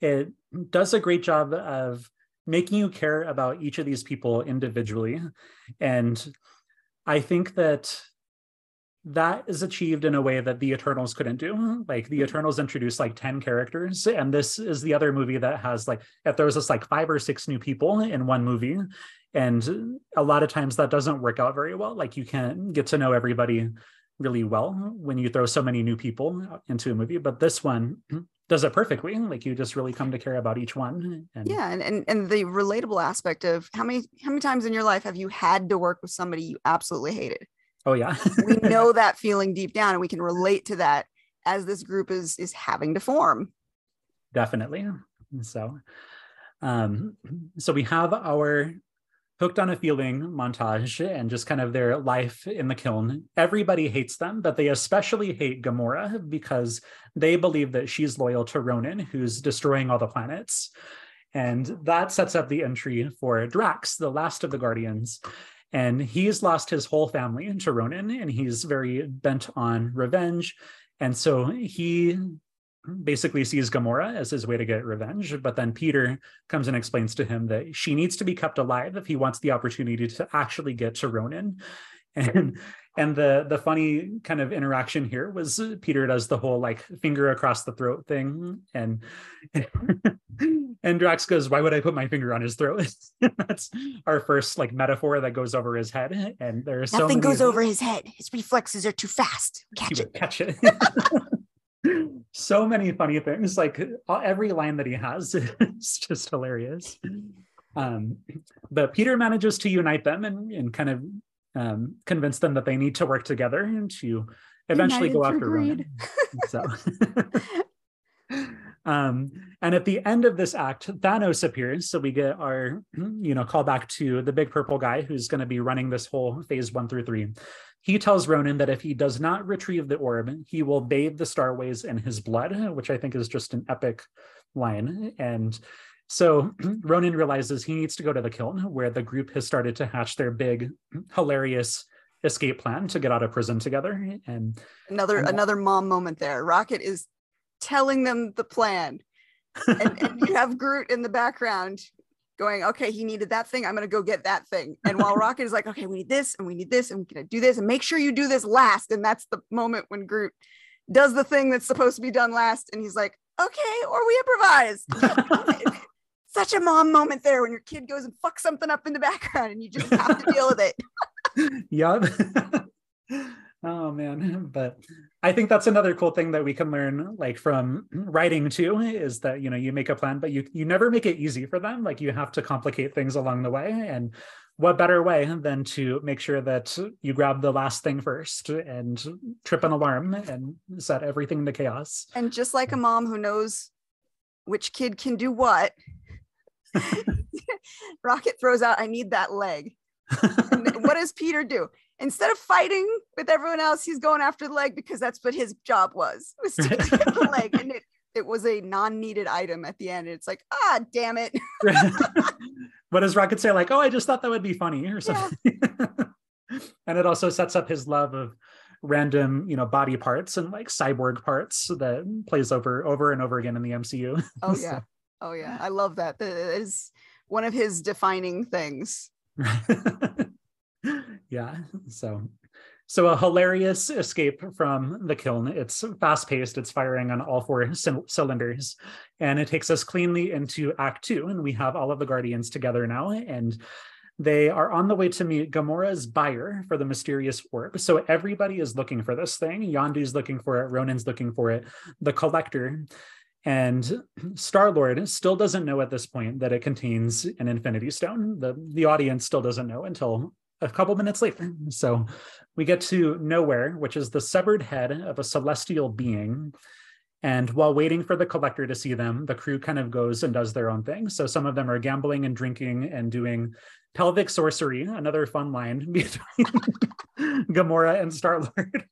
it does a great job of making you care about each of these people individually. And i think that that is achieved in a way that the Eternals couldn't do. Like the mm-hmm. Eternals introduced like 10 characters, and this is the other movie that has like, if there was just like five or six new people in one movie, and a lot of times that doesn't work out very well. Like you can't get to know everybody really well when you throw so many new people into a movie, but this one does it perfectly. Like you just really come to care about each one. And... Yeah, and, and and the relatable aspect of how many how many times in your life have you had to work with somebody you absolutely hated? Oh yeah. we know that feeling deep down and we can relate to that as this group is is having to form. Definitely. So um so we have our hooked on a feeling montage and just kind of their life in the Kyln. Everybody hates them, but they especially hate Gamora because they believe that she's loyal to Ronan, who's destroying all the planets. And that sets up the entry for Drax, the last of the Guardians. And he's lost his whole family to Ronan, and he's very bent on revenge. And so he basically sees Gamora as his way to get revenge. But then Peter comes and explains to him that she needs to be kept alive if he wants the opportunity to actually get to Ronan. And and the the funny kind of interaction here was Peter does the whole like finger across the throat thing, and and Drax goes, "Why would I put my finger on his throat?" That's our first like metaphor that goes over his head, and there's nothing so goes over his head. His reflexes are too fast. Catch it. Catch it. so many funny things. Like every line that he has is just hilarious. Um, but Peter manages to unite them and, and kind of um, convince them that they need to work together and to eventually United go after Ronan. so. um, and at the end of this act, Thanos appears. So we get our, you know, call back to the big purple guy who's going to be running this whole phase one through three. He tells Ronan that if he does not retrieve the orb, he will bathe the starways in his blood, which I think is just an epic line. And So Ronan realizes he needs to go to the Kyln where the group has started to hatch their big, hilarious escape plan to get out of prison together. And another and another mom moment there. Rocket is telling them the plan. and, and you have Groot in the background going, okay, he needed that thing. I'm going to go get that thing. And while Rocket is like, okay, we need this and we need this and we're going to do this and make sure you do this last. And that's the moment when Groot does the thing that's supposed to be done last. And he's like, okay, or we improvise. Such a mom moment there when your kid goes and fucks something up in the background and you just have to deal with it. yep. oh man. But I think that's another cool thing that we can learn like from writing too is that you know you make a plan but you you never make it easy for them like you have to complicate things along the way and what better way than to make sure that you grab the last thing first and trip an alarm and set everything into chaos and just like a mom who knows which kid can do what rocket throws out i need that leg what does peter do instead of fighting with everyone else, he's going after the leg because that's what his job was, was to get the leg. And it, it was a non-needed item at the end. It's like, ah, damn it. what does Rocket say? Like, oh, I just thought that would be funny or something. Yeah. and it also sets up his love of random, you know, body parts and like cyborg parts that plays over over and over again in the MCU. Oh yeah. Oh yeah. I love that. That is one of his defining things yeah so so a hilarious escape from the Kyln it's fast paced it's firing on all four c- cylinders and it takes us cleanly into act two and we have all of the guardians together now and they are on the way to meet Gamora's buyer for the mysterious orb. So everybody is looking for this thing. Yondu's looking for it. Ronan's looking for it. The collector and Star Lord still doesn't know at this point that it contains an Infinity Stone. The the audience still doesn't know until a couple minutes later. So we get to Nowhere, which is the severed head of a celestial being. And while waiting for the collector to see them, the crew kind of goes and does their own thing. So some of them are gambling and drinking and doing pelvic sorcery, another fun line between Gamora and Star Lord.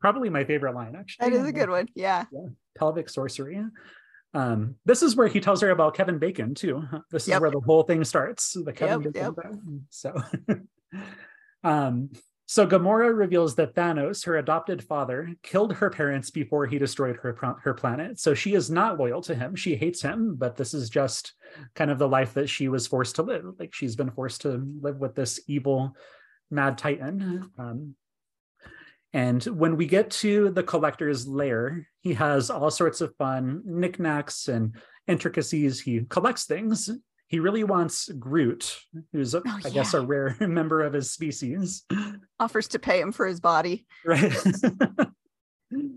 Probably my favorite line, actually. That is a good one. Yeah. yeah. Pelvic sorcery. Um, this is where he tells her about Kevin Bacon too. This is yep. where the whole thing starts. The Kevin yep, Bacon. Yep. So, um, so Gamora reveals that Thanos, her adopted father, killed her parents before he destroyed her her planet. So she is not loyal to him. She hates him, but this is just kind of the life that she was forced to live. Like she's been forced to live with this evil, mad titan. Um, and when we get to the collector's lair, he has all sorts of fun knickknacks and intricacies. He collects things. He really wants Groot, who's, oh, I yeah. guess, a rare member of his species. Offers to pay him for his body. Right.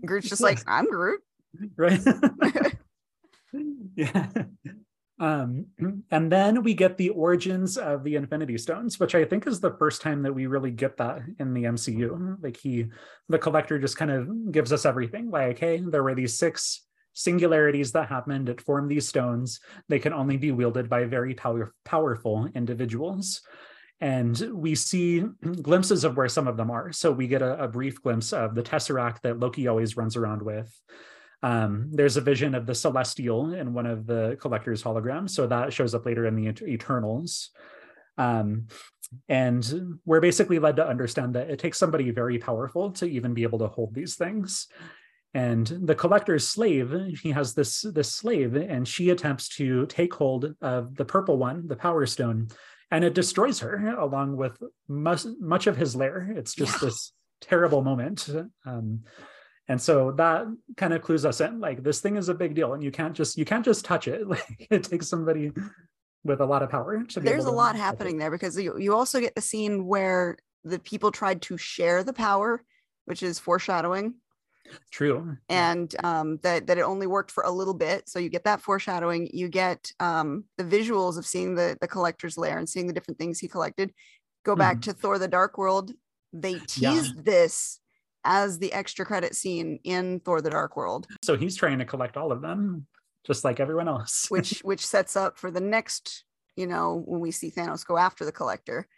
Groot's just like, I'm Groot. Right. yeah. Um, and then we get the origins of the Infinity Stones, which I think is the first time that we really get that in the MCU. Like he, the collector just kind of gives us everything. Like, hey, there were these six singularities that happened that form these stones. They can only be wielded by very power, powerful individuals. And we see glimpses of where some of them are. So we get a, a brief glimpse of the Tesseract that Loki always runs around with. Um, there's a vision of the celestial in one of the collector's holograms, so that shows up later in the Eternals. Um, and we're basically led to understand that it takes somebody very powerful to even be able to hold these things. And the collector's slave, he has this this slave, and she attempts to take hold of the purple one, the Power Stone, and it destroys her along with much, much of his lair. It's just yeah. this terrible moment. Um, and so that kind of clues us in like this thing is a big deal and you can't just you can't just touch it. Like it takes somebody with a lot of power to there's a lot happening it. there because you, you also get the scene where the people tried to share the power which is foreshadowing. True. And um, that that it only worked for a little bit. So you get that foreshadowing. You get um, the visuals of seeing the the collector's lair and seeing the different things he collected. Go back mm. to thor the dark world. They teased yeah. this as the extra credit scene in Thor the Dark World. So he's trying to collect all of them just like everyone else. which which sets up for the next, you know, when we see Thanos go after the collector.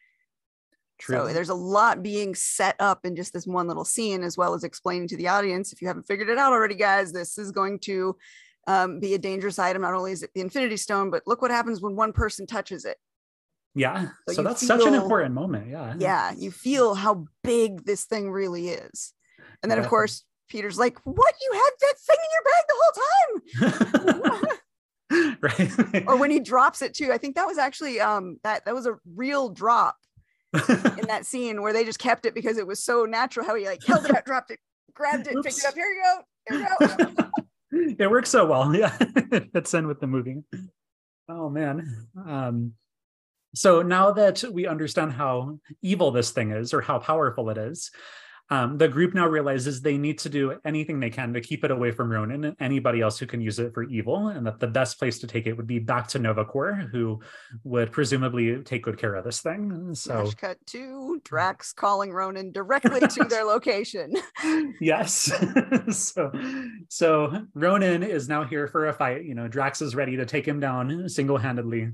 True. So there's a lot being set up in just this one little scene, as well as explaining to the audience, if you haven't figured it out already, guys, this is going to um, be a dangerous item. Not only is it the Infinity Stone, but look what happens when one person touches it. Yeah. So, so that's feel, such an important moment. Yeah. Yeah. You feel how big this thing really is. And then, yeah. of course, Peter's like, What? You had that thing in your bag the whole time. right. or when he drops it too. I think that was actually um that that was a real drop in that scene where they just kept it because it was so natural how he like held it out, dropped it, grabbed it, Oops. picked it up. Here you go. Here you go. it works so well. Yeah. it fits in with the movie. Oh man. Um so now that we understand how evil this thing is or how powerful it is, um, the group now realizes they need to do anything they can to keep it away from Ronan and anybody else who can use it for evil, and that the best place to take it would be back to Nova Corps, who would presumably take good care of this thing. So, Flash cut to Drax calling Ronan directly to their location. yes. so, so Ronan is now here for a fight. You know, Drax is ready to take him down single handedly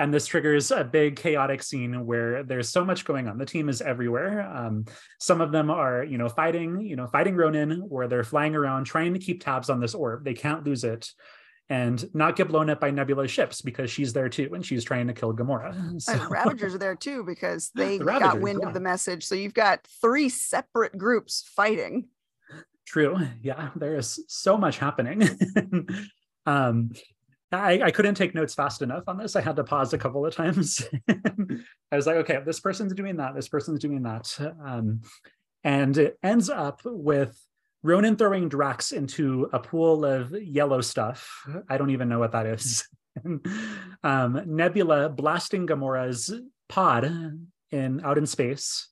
and this triggers a big chaotic scene where there's so much going on. The team is everywhere. Um, some of them are you know fighting you know fighting ronan or they're flying around trying to keep tabs on this orb. They can't lose it and not get blown up by nebula's ships because she's there too and she's trying to kill gamora. So... and ravagers are there too because they the got wind yeah. of the message. So you've got three separate groups fighting. True. Yeah there is so much happening. Um I, I couldn't take notes fast enough on this. I had to pause a couple of times. I was like, okay, this person's doing that. This person's doing that. Um, and it ends up with Ronan throwing Drax into a pool of yellow stuff. I don't even know what that is. um, Nebula blasting Gamora's pod in out in space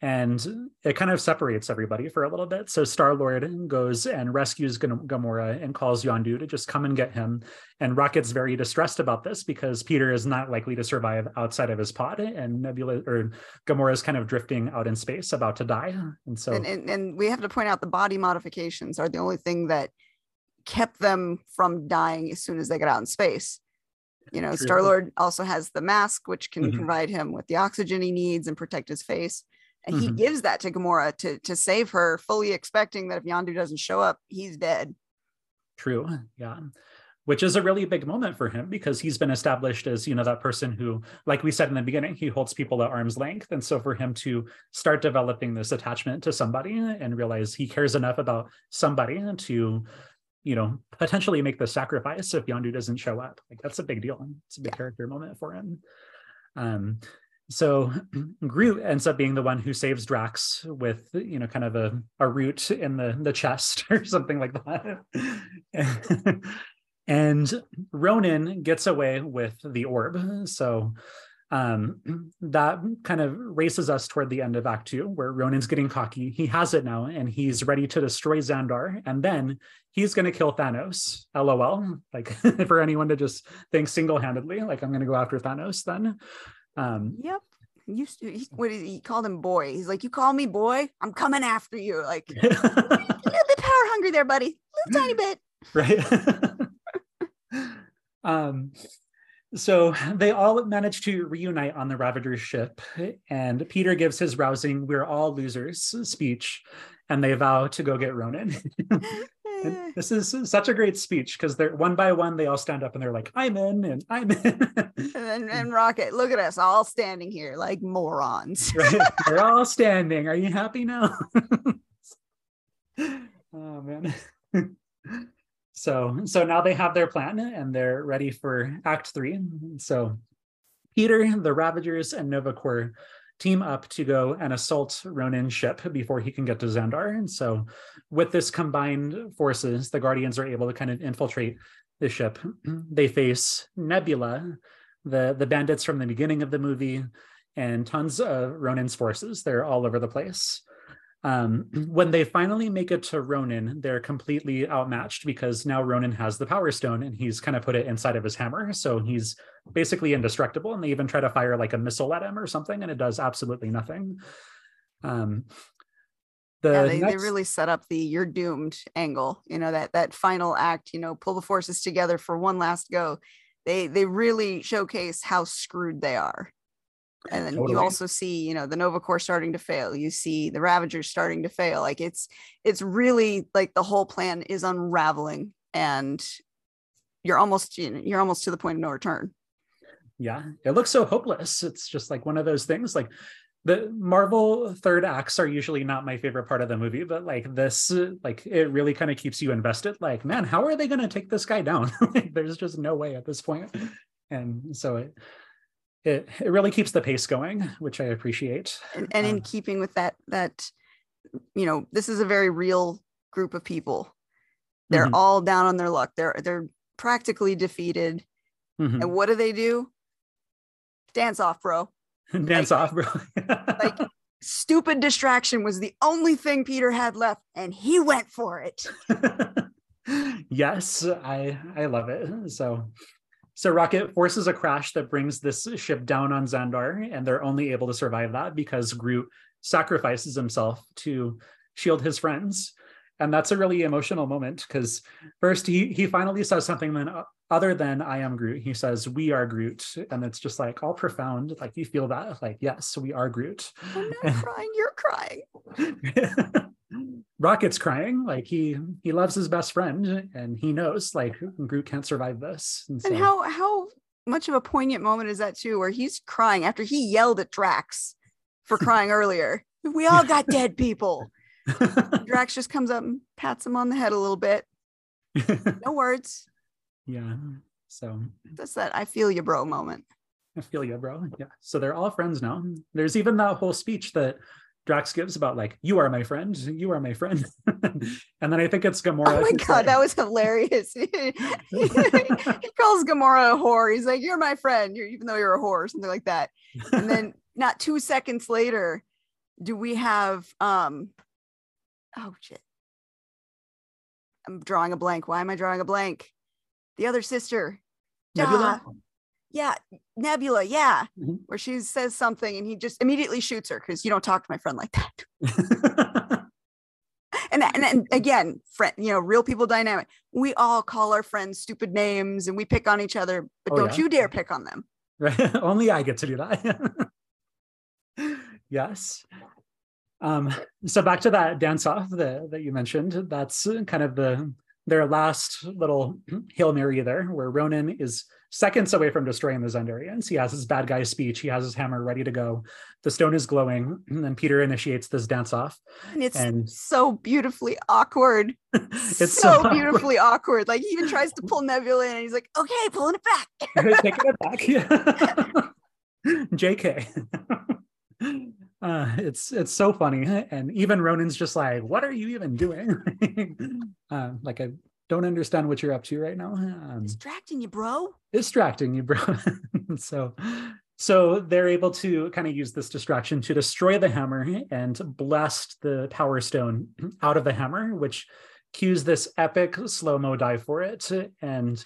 and it kind of separates everybody for a little bit. So Star Lord goes and rescues Gamora and calls Yondu to just come and get him. And Rocket's very distressed about this because Peter is not likely to survive outside of his pod, and Nebula or Gamora is kind of drifting out in space, about to die. And so, and, and, and we have to point out the body modifications are the only thing that kept them from dying as soon as they got out in space. You know, Star Lord also has the mask, which can mm-hmm. provide him with the oxygen he needs and protect his face and mm-hmm. he gives that to Gamora to to save her, fully expecting that if Yondu doesn't show up, he's dead. True. Yeah. Which is a really big moment for him because he's been established as, you know, that person who, like we said in the beginning, he holds people at arm's length. And so for him to start developing this attachment to somebody and realize he cares enough about somebody to, you know, potentially make the sacrifice if Yondu doesn't show up. Like that's a big deal. It's a big yeah. character moment for him. Um, so Groot ends up being the one who saves Drax with, you know, kind of a, a root in the, the chest or something like that. and Ronan gets away with the orb. So um, that kind of races us toward the end of Act Two, where Ronan's getting cocky. He has it now, and he's ready to destroy Xandar, and then he's going to kill Thanos. LOL. Like for anyone to just think single-handedly, like I'm going to go after Thanos, then um, yep. You, he, what is, he called him boy. He's like, you call me boy, I'm coming after you. Like a little bit power hungry there, buddy. A little tiny bit. Right. um, so they all manage to reunite on the Ravager's ship, and Peter gives his rousing "We're all losers" speech, and they vow to go get Ronan. this is such a great speech because they're one by one they all stand up and they're like i'm in and i'm in. And, and rocket look at us all standing here like morons. Right. They're all standing. Are you happy now? Oh man. So so now they have their plan and they're ready for act three. So peter the ravagers and nova corps team up to go and assault Ronan's ship before he can get to Xandar. And so, with this combined forces, the Guardians are able to kind of infiltrate the ship. They face Nebula, the the bandits from the beginning of the movie, and tons of Ronan's forces. They're all over the place. Um, when they finally make it to Ronan, they're completely outmatched because now Ronan has the Power Stone and he's kind of put it inside of his hammer. So he's basically indestructible. And they even try to fire like a missile at him or something, and it does absolutely nothing. Um, the yeah, they, next... they really set up the you're doomed angle you know that that final act you know pull the forces together for one last go they they really showcase how screwed they are and then totally. you also see you know the nova corps starting to fail you see the ravagers starting to fail like it's it's really like the whole plan is unraveling and you're almost you know, you're almost to the point of no return. Yeah it looks so hopeless. It's just like one of those things like the marvel third acts are usually not my favorite part of the movie but like this uh, like it really kind of keeps you invested like man how are they going to take this guy down? Like, there's just no way at this point. And so it it, it really keeps the pace going which i appreciate and, and in um, keeping with that that you know this is a very real group of people. They're mm-hmm. all down on their luck. They're they're practically defeated. Mm-hmm. and what do they do? Dance off bro. Dance like, off bro. like stupid distraction was the only thing peter had left and he went for it. Yes i i love it. So so Rocket forces a crash that brings this ship down on Xandar, and they're only able to survive that because Groot sacrifices himself to shield his friends. And that's a really emotional moment because first he he finally says something then uh, other than I am Groot. He says we are Groot, and it's just like all profound. Like you feel that, like yes, we are Groot. I'm not crying. You're crying. Rocket's crying. Like he he loves his best friend, and he knows like Groot can't survive this. And, so, and how how much of a poignant moment is that too, where he's crying after he yelled at Drax for crying earlier. We all got dead people. Drax just comes up and pats him on the head a little bit. No words. Yeah. So that's that I feel you, bro moment. I feel you, bro. Yeah. So they're all friends now. There's even that whole speech that Drax gives about like, you are my friend, you are my friend. and then I think it's Gamora. Oh my god, that was hilarious. he, calls Gamora a whore. He's like, You're my friend, you're, even though you're a whore, or something like that. And then not two seconds later, do we have um oh shit. I'm drawing a blank. Why am I drawing a blank? The other sister. Nebula yeah, Nebula, yeah, mm-hmm. where she says something and he just immediately shoots her because you don't talk to my friend like that. and, and and again, friend, you know, real people dynamic. We all call our friends stupid names and we pick on each other, but oh, don't yeah? you dare pick on them. Right. Only I get to do that. yes. Um, so back to that dance off that, that you mentioned, that's kind of the their last little Hail Mary there, where Ronan is seconds away from destroying the Xandarians. He has his bad guy speech. He has his hammer ready to go. The stone is glowing, and then Peter initiates this dance off. And it's and... so beautifully awkward. it's so, so beautifully awkward. awkward. Like he even tries to pull Nebula in, and he's like, "Okay, pulling it back." Taking it back. Yeah. Jk. Uh, it's it's so funny, and even Ronan's just like, "What are you even doing?" uh, like I don't understand what you're up to right now. Um, distracting you, bro. Distracting you, bro. so, so they're able to kind of use this distraction to destroy the hammer and blast the power stone out of the hammer, which cues this epic slow mo die for it. And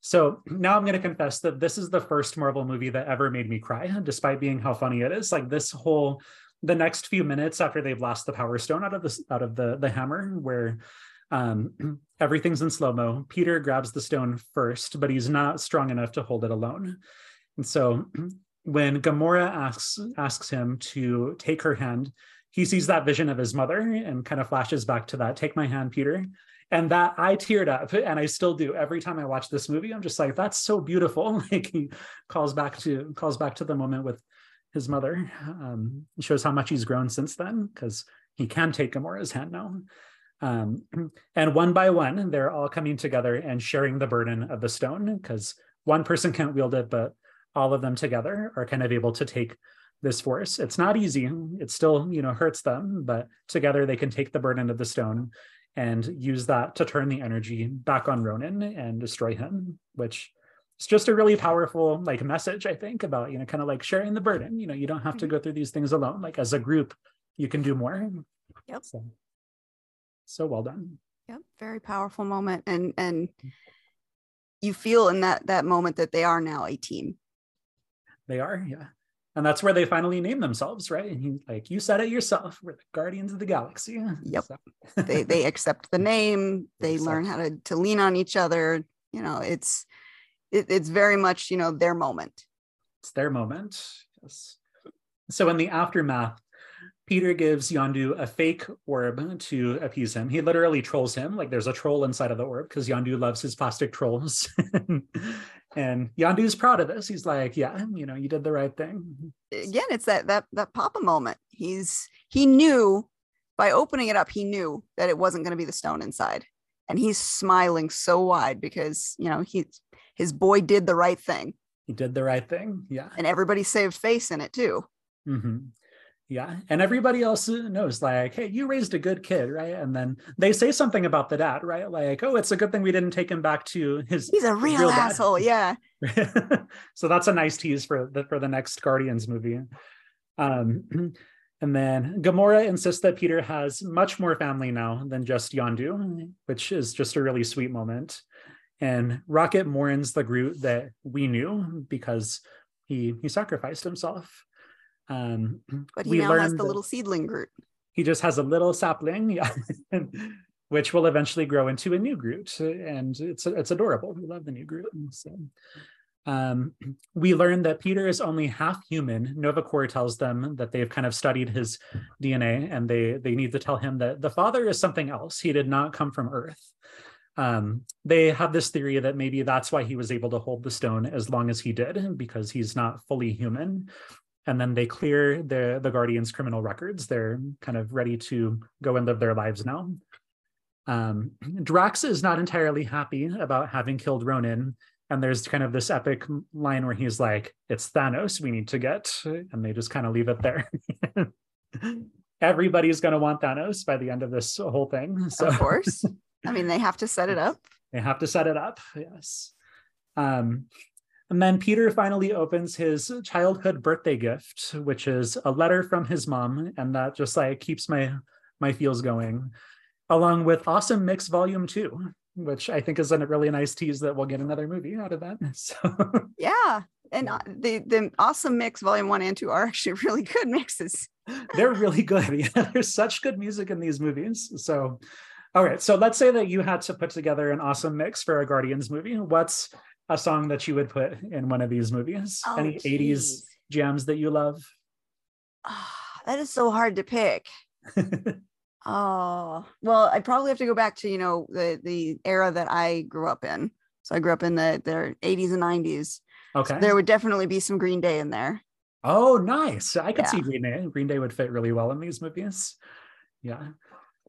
so now I'm going to confess that this is the first Marvel movie that ever made me cry, despite being how funny it is. Like this whole the next few minutes after they blast the power stone out of the out of the the hammer, where um, everything's in slow mo. Peter grabs the stone first, but he's not strong enough to hold it alone. And so when Gamora asks asks him to take her hand, he sees that vision of his mother and kind of flashes back to that. Take my hand, Peter. And that I teared up, and I still do every time I watch this movie. I'm just like, that's so beautiful. Like he calls back to calls back to the moment with his mother. Um, shows how much he's grown since then because he can take Gamora's hand now. Um, and one by one, they're all coming together and sharing the burden of the stone because one person can't wield it, but all of them together are kind of able to take this force. It's not easy. It still, you know, hurts them, but together they can take the burden of the stone and use that to turn the energy back on Ronan and destroy him, which is just a really powerful like message, I think, about, you know, kind of like sharing the burden. You know, you don't have to mm-hmm. go through these things alone. Like as a group, you can do more. Yep. So so well done. Yep very powerful moment. And and you feel in that that moment that they are now a team. They are yeah. And that's where they finally name themselves right? And you, like you said it yourself. We're the guardians of the galaxy. Yep. So. they they accept the name. They learn how to to lean on each other. You know it's it, it's very much you know their moment. It's their moment. Yes. So in the aftermath Peter gives Yondu a fake orb to appease him. He literally trolls him. Like there's a troll inside of the orb because Yondu loves his plastic trolls. and Yondu's proud of this. He's like, yeah, you know, you did the right thing. Again, it's that that that Papa moment. He's he knew by opening it up, he knew that it wasn't going to be the stone inside. And he's smiling so wide because, you know, he his boy did the right thing. He did the right thing. Yeah. And everybody saved face in it too. Mm-hmm yeah and everybody else knows like hey you raised a good kid right and then they say something about the dad right like oh it's a good thing we didn't take him back to his he's a real, real asshole dad. yeah so that's a nice tease for the for the next guardians movie um and then Gamora insists that Peter has much more family now than just Yondu, which is just a really sweet moment. And Rocket mourns the Groot that we knew because he he sacrificed himself. Um, but he now has the little seedling Groot. He just has a little sapling, yeah, which will eventually grow into a new Groot, and it's it's adorable. We love the new Groot. So, um, we learn that Peter is only half human. Nova Corps tells them that they've kind of studied his DNA, and they they need to tell him that the father is something else. He did not come from Earth. Um, they have this theory that maybe that's why he was able to hold the stone as long as he did, because he's not fully human and then they clear the the guardians criminal records. They're kind of ready to go and live their lives now. Um, drax is not entirely happy about having killed ronan and there's kind of this epic line where he's like it's thanos we need to get and they just kind of leave it there. Everybody's going to want thanos by the end of this whole thing so of course. I mean they have to set it up. They have to set it up yes. Um, and then Peter finally opens his childhood birthday gift, which is a letter from his mom, and that just like keeps my my feels going, along with Awesome Mix Volume Two, which I think is a really nice tease that we'll get another movie out of that. So yeah, and uh, the the Awesome Mix Volume One and Two are actually really good mixes. They're really good. Yeah, there's such good music in these movies. So, all right, so let's say that you had to put together an awesome mix for a Guardians movie. What's a song that you would put in one of these movies? Oh, Any geez. 80s jams that you love? Oh, that is so hard to pick. oh, well, I'd probably have to go back to, you know, the the era that I grew up in. So I grew up in the, the 80s and 90s. Okay. So there would definitely be some Green Day in there. Oh, nice. I could yeah. see Green Day. Green Day would fit really well in these movies. Yeah.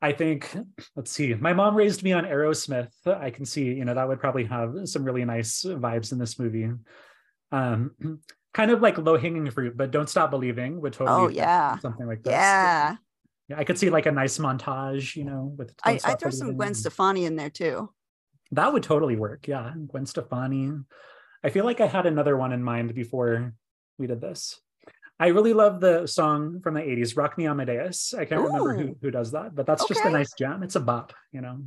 I think, let's see, my mom raised me on Aerosmith. I can see, you know, that would probably have some really nice vibes in this movie. Um, kind of like low hanging fruit, but don't stop believing would totally. Oh, yeah. Something like that. Yeah. Yeah. I could see like a nice montage, you know, with. I, I throw some Gwen Stefani in there too. That would totally work. Yeah. Gwen Stefani. I feel like I had another one in mind before we did this. I really love the song from the 80s, Rock Me Amadeus. I can't Ooh. remember who, who does that, but that's okay. just a nice jam. It's a bop, you know.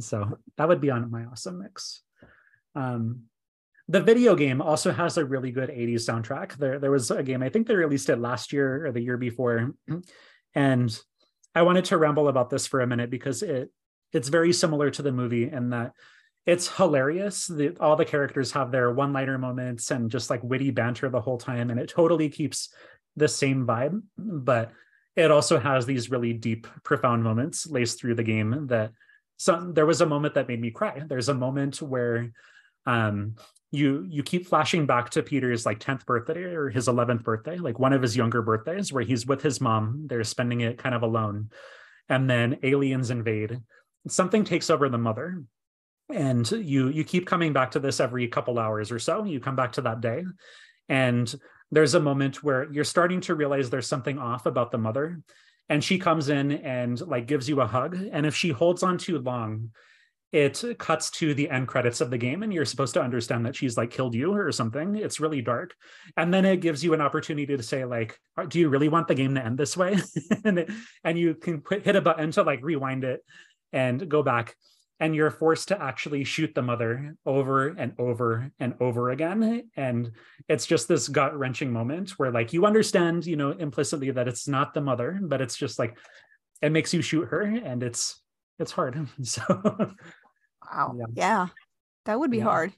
So that would be on my awesome mix. Um, the video game also has a really good 80s soundtrack. There, there was a game, I think they released it last year or the year before. And I wanted to ramble about this for a minute because it it's very similar to the movie in that it's hilarious. The, all the characters have their one-liner moments and just like witty banter the whole time, and it totally keeps the same vibe. But it also has these really deep, profound moments laced through the game. That some there was a moment that made me cry. There's a moment where um, you you keep flashing back to Peter's like 10th birthday or his 11th birthday, like one of his younger birthdays, where he's with his mom. They're spending it kind of alone, and then aliens invade. Something takes over the mother and you you keep coming back to this every couple hours or so. You come back to that day. And there's a moment where you're starting to realize there's something off about the mother. And she comes in and like gives you a hug. And if she holds on too long it cuts to the end credits of the game and you're supposed to understand that she's like killed you or something. It's really dark. And then it gives you an opportunity to say like uh, do you really want the game to end this way? And, it, and you can hit a button to like rewind it and go back and you're forced to actually shoot the mother over and over and over again. And it's just this gut wrenching moment where like you understand you know implicitly that it's not the mother but it's just like it makes you shoot her and it's it's hard. So wow. yeah, yeah. that would be yeah. hard.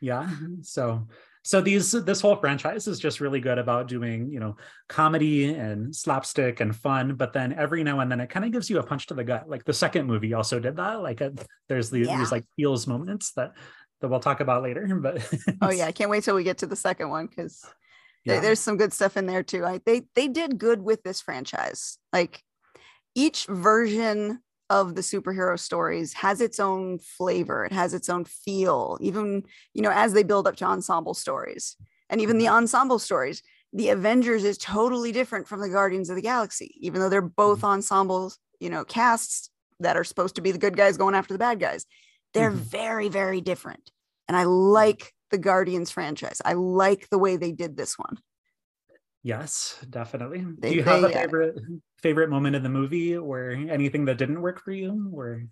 Yeah. So so these this whole franchise is just really good about doing you know comedy and slapstick and fun but then every now and then it kind of gives you a punch to the gut. Like the second movie also did that. Like a, uh, there's these, yeah. these like feels moments that that we'll talk about later but oh yeah. i can't wait till we get to the second one because yeah. there's some good stuff in there too. I, they they did good with this franchise. Like each version of the superhero stories has its own flavor it has its own feel even you know as they build up to ensemble stories and even the mm-hmm. ensemble stories the avengers is totally different from the guardians of the galaxy even though they're both mm-hmm. ensembles you know casts that are supposed to be the good guys going after the bad guys they're mm-hmm. very very different and i like the guardians franchise i like the way they did this one Yes, definitely. They, Do you have they, a uh, favorite favorite moment in the movie or anything that didn't work for you or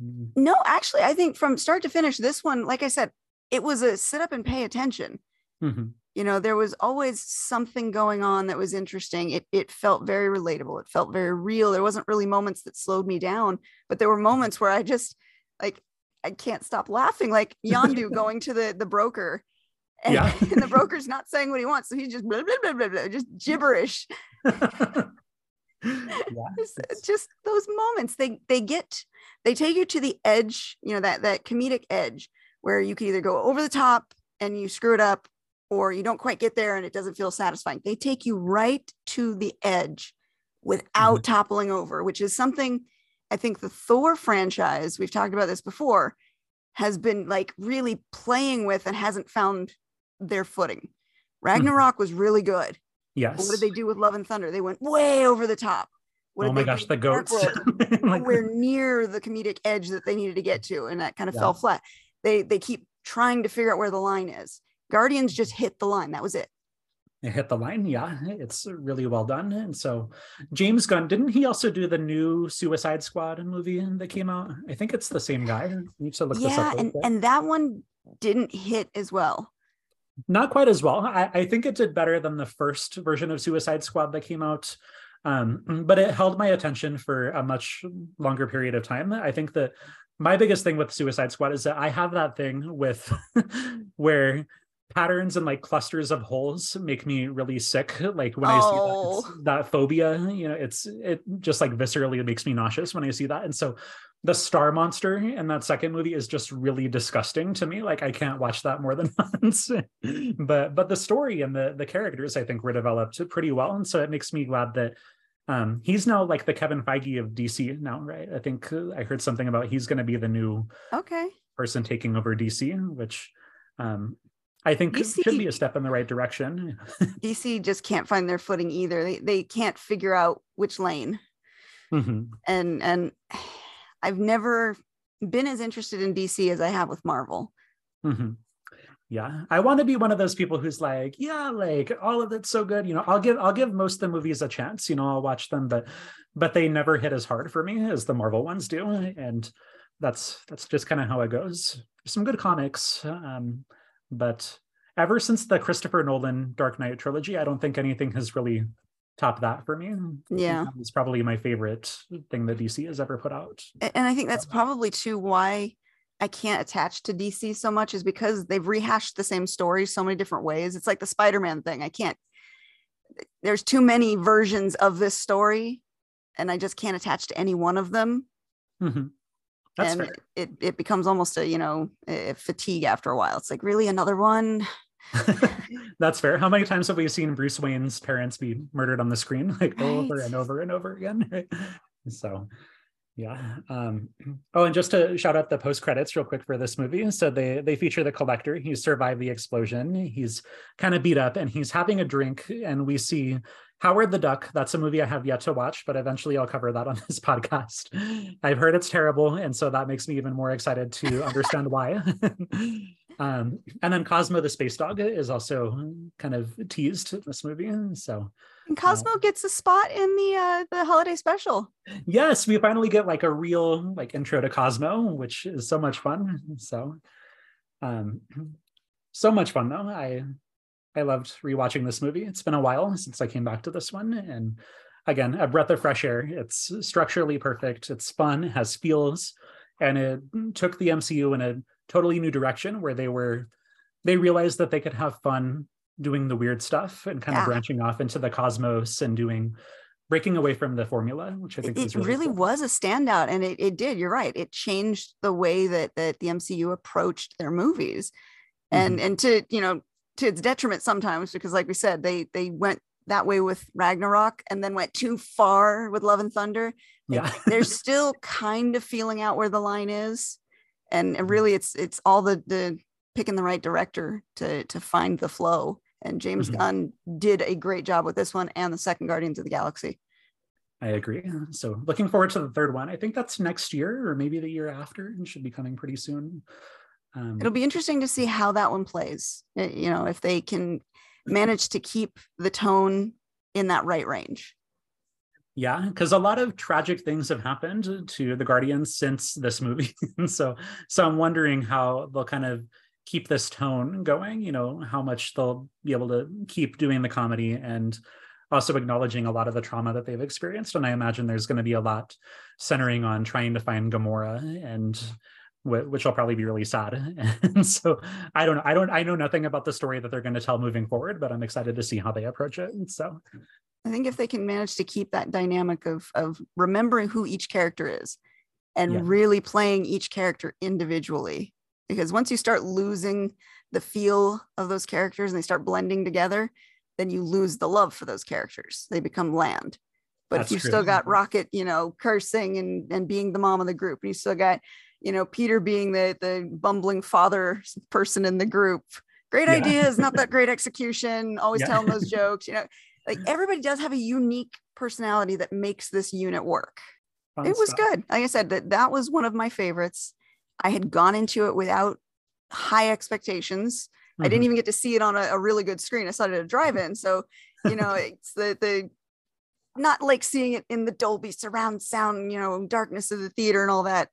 mm. No, actually, I think from start to finish this one, like I said, it was a sit up and pay attention. Mm-hmm. You know, there was always something going on that was interesting. It it felt very relatable. It felt very real. There wasn't really moments that slowed me down, but there were mm-hmm. moments where I just like I can't stop laughing. Like Yondu going to the the broker and, yeah. and the broker's not saying what he wants, so he's just blah, blah, blah, blah, blah just gibberish. yeah, it's, just those moments they they get they take you to the edge, you know that that comedic edge where you can either go over the top and you screw it up, or you don't quite get there and it doesn't feel satisfying. They take you right to the edge without mm-hmm. toppling over, which is something I think the Thor franchise, we've talked about this before, has been like really playing with and hasn't found their footing. Hmm. Ragnarok was really good. Yes. But what did they do with Love and Thunder? They went way over the top. What oh my gosh, the goats. like, we're near the comedic edge that they needed to get to, and that kind of yeah. fell flat. They they keep trying to figure out where the line is. Guardians just hit the line. That was it. It hit the line, yeah. It's really well done. And so James Gunn, didn't he also do the new Suicide Squad and movie that came out? I think it's the same guy. You look yeah, and, and that one didn't hit as well not quite as well. I, I, think it did better than the first version of Suicide Squad that came out. Um, but it held my attention for a much longer period of time. I think that my biggest thing with Suicide Squad is that I have that thing with where patterns and like clusters of holes make me really sick. Like when oh. I see that, oh. that phobia, you know, it's it just like viscerally makes me nauseous when I see that. And so the star monster in that second movie is just really disgusting to me like i can't watch that more than once but but the story and the the characters i think were developed pretty well and so it makes me glad that um he's now like the kevin feige of dc now right i think uh, i heard something about he's going to be the new okay person taking over dc which um I think DC, should be a step in the right direction. DC just can't find their footing either. They they can't figure out which lane. Mm-hmm. And and I've never been as interested in DC as I have with Marvel. Mm-hmm. Yeah, I want to be one of those people who's like, yeah, like all of it's so good. You know, I'll give I'll give most of the movies a chance. You know, I'll watch them, but but they never hit as hard for me as the Marvel ones do, and that's that's just kind of how it goes. Some good comics, um, but ever since the Christopher Nolan Dark Knight trilogy, I don't think anything has really top that for me. Yeah. It's probably my favorite thing that DC has ever put out. And I think that's probably too why I can't attach to DC so much is because they've rehashed the same story so many different ways. It's like the Spider-Man thing. I can't there's too many versions of this story and I just can't attach to any one of them. Mm-hmm. That's and fair. it it becomes almost a, you know, a fatigue after a while. It's like really another one. That's fair. How many times have we seen Bruce Wayne's parents be murdered on the screen like right. over and over and over again? Right? So yeah. Um, oh, and just to shout out the post credits real quick for this movie. So they they feature the collector. He survived the explosion. He's kind of beat up and he's having a drink. And we see Howard the Duck. That's a movie I have yet to watch, but eventually I'll cover that on this podcast. I've heard it's terrible, and so that makes me even more excited to understand why. Um, and then Cosmo the space dog is also kind of teased in this movie. So and Cosmo uh, gets a spot in the uh, the holiday special. Yes, we finally get like a real like intro to Cosmo, which is so much fun. So um so much fun though. I I loved rewatching this movie. It's been a while since I came back to this one and again, a breath of fresh air. It's structurally perfect, it's fun, has feels, and it took the MCU in a totally new direction where they were they realized that they could have fun doing the weird stuff and kind yeah. of branching off into the cosmos and doing breaking away from the formula, which I think it really, really cool. was a standout. And it, it did, you're right. It changed the way that that the MCU approached their movies. And mm-hmm. and to, you know, to its detriment sometimes, because like we said, they they went that way with Ragnarok and then went too far with Love and Thunder. Yeah. they're still kind of feeling out where the line is. And really it's it's all the the picking the right director to to find the flow. And James mm-hmm. Gunn did a great job with this one and the second Guardians of the Galaxy. I agree. So looking forward to the third one. I think that's next year or maybe the year after. and should be coming pretty soon. Um, It'll be interesting to see how that one plays. You know, if they can manage to keep the tone in that right range. Yeah, because a lot of tragic things have happened to the Guardians since this movie. so so I'm wondering how they'll kind of keep this tone going, you know, how much they'll be able to keep doing the comedy and also acknowledging a lot of the trauma that they've experienced. And I imagine there's going to be a lot centering on trying to find Gamora and mm. which will probably be really sad. And so I don't know. I don't I know nothing about the story that they're going to tell moving forward, but I'm excited to see how they approach it. So I think if they can manage to keep that dynamic of of remembering who each character is and yeah. really playing each character individually, because once you start losing the feel of those characters and they start blending together, then you lose the love for those characters. They become land. But That's if you've true. still got Rocket, you know, cursing and and being the mom of the group, and you still got you know peter being the the bumbling father person in the group great yeah. ideas not that great execution always yeah. telling those jokes you know like everybody does have a unique personality that makes this unit work Fun it was stuff. good like i said that that was one of my favorites i had gone into it without high expectations mm-hmm. i didn't mm-hmm. even get to see it on a, a really good screen i saw it at a drive-in so you know it's the the not like seeing it in the dolby surround sound you know darkness of the theater and all that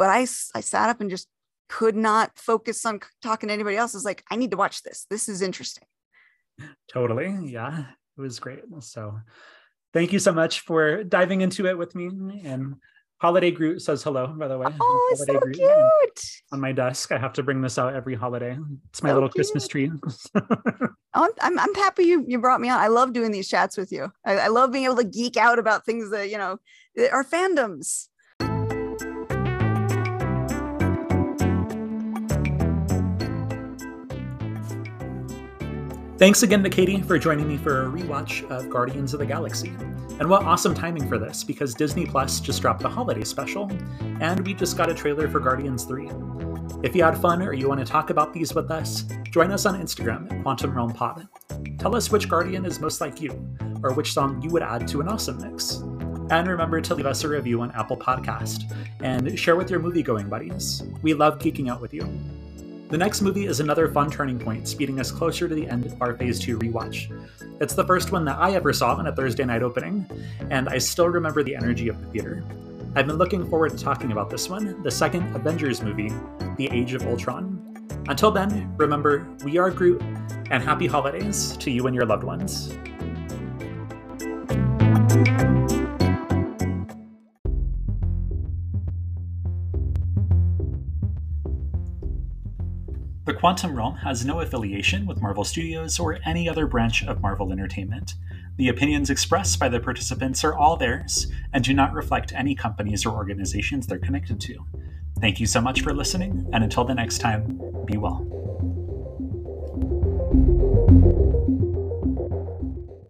but I, I sat up and just could not focus on talking to anybody else. I was like, I need to watch this. This is interesting. Totally. Yeah. It was great. So thank you so much for diving into it with me. And Holiday Groot says hello, by the way. Oh, it's so Groot cute. On my desk. I have to bring this out every holiday. It's my so little cute. Christmas tree. oh, I'm, I'm happy you, you brought me on. I love doing these chats with you. I, I love being able to geek out about things that, you know, are fandoms. Thanks again to Katie for joining me for a rewatch of Guardians of the Galaxy. And what awesome timing for this, because Disney Plus just dropped the holiday special, and we just got a trailer for Guardians 3. If you had fun or you want to talk about these with us, join us on Instagram at Quantum Realm Pod. Tell us which Guardian is most like you, or which song you would add to an awesome mix. And remember to leave us a review on Apple Podcast, and share with your movie going buddies. We love geeking out with you. The next movie is another fun turning point, speeding us closer to the end of our Phase 2 rewatch. It's the first one that I ever saw in a Thursday night opening, and I still remember the energy of the theater. I've been looking forward to talking about this one, the second Avengers movie, The Age of Ultron. Until then, remember, we are Groot, and happy holidays to you and your loved ones. Quantum Realm has no affiliation with Marvel Studios or any other branch of Marvel Entertainment. The opinions expressed by the participants are all theirs and do not reflect any companies or organizations they're connected to. Thank you so much for listening, and until the next time, be well.